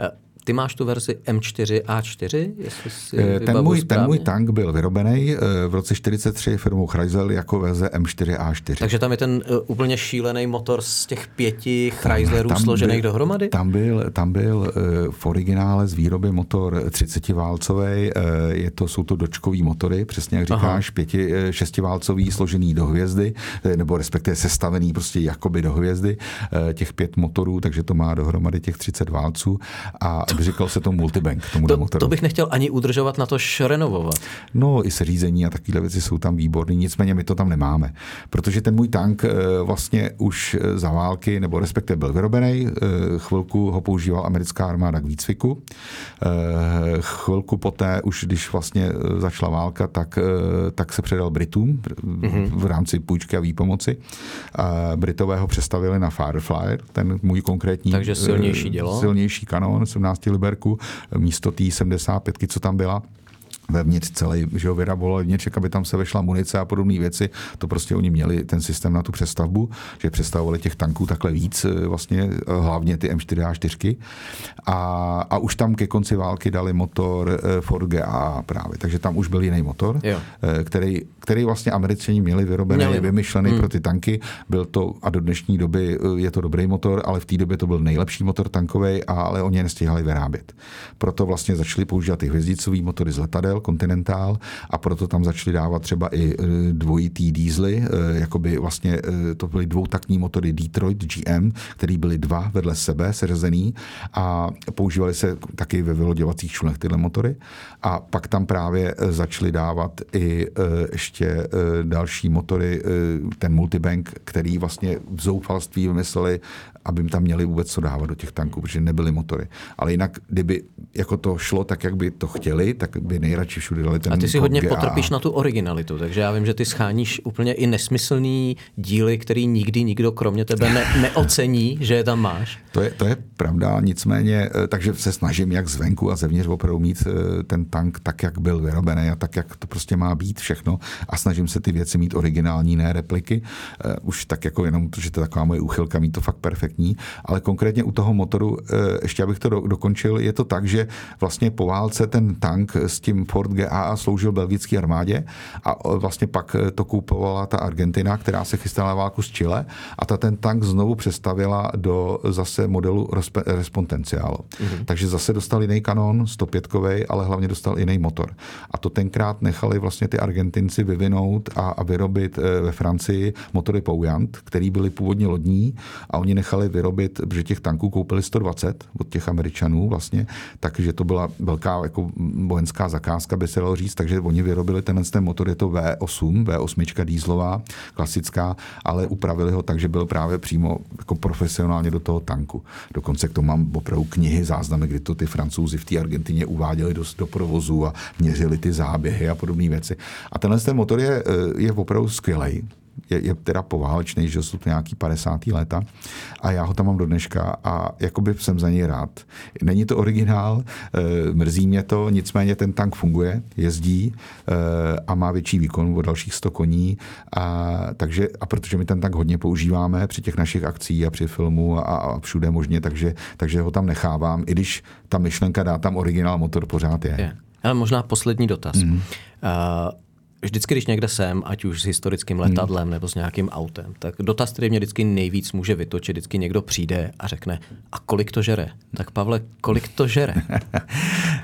Eh, ty máš tu verzi M4A4, jestli si eh, ten můj, ten můj tank byl vyrobený eh, v roce 43 firmou Chrysler jako verze M4A4. Takže tam je ten uh, úplně šílený motor z těch pěti Chryslerů tam, tam složených byl, dohromady? Tam byl, tam byl v originále z výroby motor 30-válcový, uh, je to, jsou to dočkový motory, přesně jak říkáš, pěti, šestiválcový složený do hvězdy, nebo respektive sestavený prostě jakoby do hvězdy, těch pět motorů, takže to má dohromady těch 30 válců a říkal se to multibank. Tomu to, to bych nechtěl ani udržovat, na to renovovat. No i seřízení a takové věci jsou tam výborné, nicméně my to tam nemáme. Protože ten můj tank eh, vlastně už eh, za války, nebo respektive byl vyrobený, eh, chvilku ho používal americká armáda k výcviku. Chvilku poté, už když vlastně začala válka, tak, tak se předal Britům v rámci půjčky a výpomoci. Britové ho přestavili na Fireflyer, ten můj konkrétní Takže silnější dělo. Silnější kanon, 17 Liberku místo té 75, co tam byla vevnitř celý, že ho vyraboval vnitř, aby tam se vešla munice a podobné věci. To prostě oni měli ten systém na tu přestavbu, že přestavovali těch tanků takhle víc, eh, vlastně eh, hlavně ty M4A4. A, a už tam ke konci války dali motor eh, Ford GA právě, takže tam už byl jiný motor, jo. který, který vlastně američani měli vyrobený, měli. vymyšlený hmm. pro ty tanky. Byl to, a do dnešní doby je to dobrý motor, ale v té době to byl nejlepší motor tankový, ale oni je nestihali vyrábět. Proto vlastně začali používat ty hvězdicový motory z letadel, Continental a proto tam začali dávat třeba i e, dvojitý dízly, e, jakoby vlastně to byly dvoutaktní motory Detroit GM, který byly dva vedle sebe seřazený a používali se taky ve vyloděvacích člunech tyhle motory a pak tam právě začali dávat i ještě další motory, ten multibank, který vlastně v zoufalství vymysleli aby tam měli vůbec co dávat do těch tanků, protože nebyly motory. Ale jinak, kdyby jako to šlo tak, jak by to chtěli, tak by nejradši všude dali ten A ty si hodně GA. potrpíš na tu originalitu, takže já vím, že ty scháníš úplně i nesmyslný díly, který nikdy nikdo kromě tebe ne, <laughs> neocení, že je tam máš. To je, to je pravda, nicméně, eh, takže se snažím jak zvenku a zevnitř opravdu mít eh, ten tank tak, jak byl vyrobený a tak, jak to prostě má být všechno a snažím se ty věci mít originální, ne repliky. Eh, už tak jako jenom, protože to je taková moje úchylka, mít to fakt perfektní ale konkrétně u toho motoru, eh, ještě abych to dokončil, je to tak, že vlastně po válce ten tank s tím Ford GA sloužil belgické armádě a eh, vlastně pak to kupovala ta Argentina, která se chystala válku s Chile a ta ten tank znovu přestavila do zase modelu Respontenciálo. Mm-hmm. Takže zase dostal jiný kanon, 105 ale hlavně dostal jiný motor. A to tenkrát nechali vlastně ty Argentinci vyvinout a, a vyrobit ve Francii motory Pouyant, který byly původně lodní a oni nechali nechali vyrobit, protože těch tanků koupili 120 od těch Američanů vlastně, takže to byla velká jako vojenská zakázka, by se dalo říct, takže oni vyrobili tenhle ten motor, je to V8, V8 dýzlová, klasická, ale upravili ho tak, že byl právě přímo jako profesionálně do toho tanku. Dokonce k tomu mám opravdu knihy, záznamy, kdy to ty francouzi v té Argentině uváděli do, do provozu a měřili ty záběhy a podobné věci. A tenhle ten motor je, je opravdu skvělý je, je teda poválečný, že jsou to nějaký 50. léta a já ho tam mám do dneška a jakoby jsem za něj rád. Není to originál, e, mrzí mě to, nicméně ten tank funguje, jezdí e, a má větší výkon o dalších 100 koní a, takže, a protože my ten tank hodně používáme při těch našich akcích a při filmu a, a všude možně, takže, takže ho tam nechávám, i když ta myšlenka dá tam originál motor pořád je. je. Ale možná poslední dotaz. Mm. Uh, vždycky, když někde jsem, ať už s historickým hmm. letadlem hmm. nebo s nějakým autem, tak dotaz, který mě vždycky nejvíc může vytočit, vždycky někdo přijde a řekne, a kolik to žere? Tak Pavle, kolik to žere? <laughs>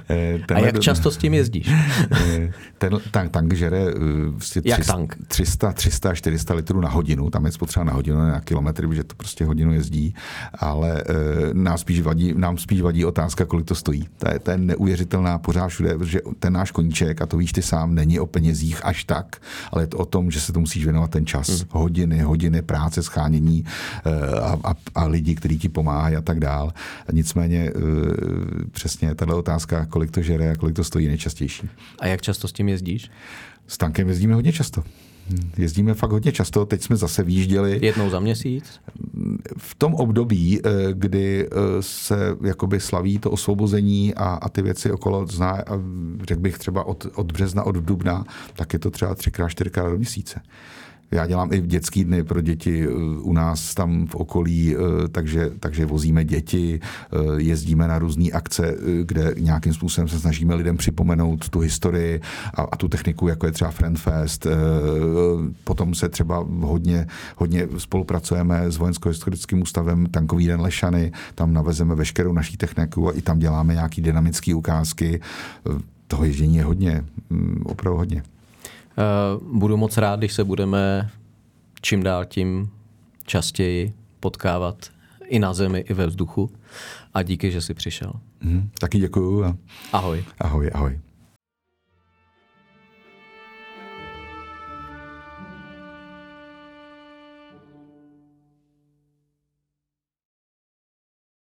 Eh, a jak často s tím jezdíš? Eh, ten tank, tank žere vlastně jak 300, tank? 300, 300, 400 litrů na hodinu, tam je spotřeba na hodinu, na kilometry, protože to prostě hodinu jezdí, ale nám spíš vadí, nám spíš vadí otázka, kolik to stojí. To je, to je neuvěřitelná pořád všude, protože ten náš koníček, a to víš ty sám, není o penězích až tak, ale je to o tom, že se to musíš věnovat ten čas. Hmm. Hodiny, hodiny práce, schánění eh, a, a, a lidi, kteří ti pomáhají a tak dál. Nicméně eh, přesně tahle otázka, kolik to žere a kolik to stojí, nejčastější. A jak často s tím jezdíš? S tankem jezdíme hodně často. Jezdíme fakt hodně často, teď jsme zase výjížděli. Jednou za měsíc? V tom období, eh, kdy se jakoby slaví to osvobození a, a ty věci okolo, zná, řekl bych třeba od, od března, od dubna, tak je to třeba třikrát, čtyřikrát do měsíce. Já dělám i dětský dny pro děti eh, u nás tam v okolí, eh, takže, takže vozíme děti, eh, jezdíme na různé akce, kde nějakým způsobem se snažíme lidem připomenout tu historii a, a tu techniku, jako je třeba Friendfest. Potom se třeba hodně, hodně spolupracujeme s Vojensko-historickým ústavem Tankový den Lešany, tam navezeme veškerou naší techniku a i tam děláme nějaké dynamické ukázky. Toho ježdění je hodně, mm, opravdu hodně. Eh, budu moc rád, když se budeme čím dál tím častěji potkávat i na zemi, i ve vzduchu. A díky, že jsi přišel. Mm, taky děkuju. A... Ahoj. Ahoj, ahoj.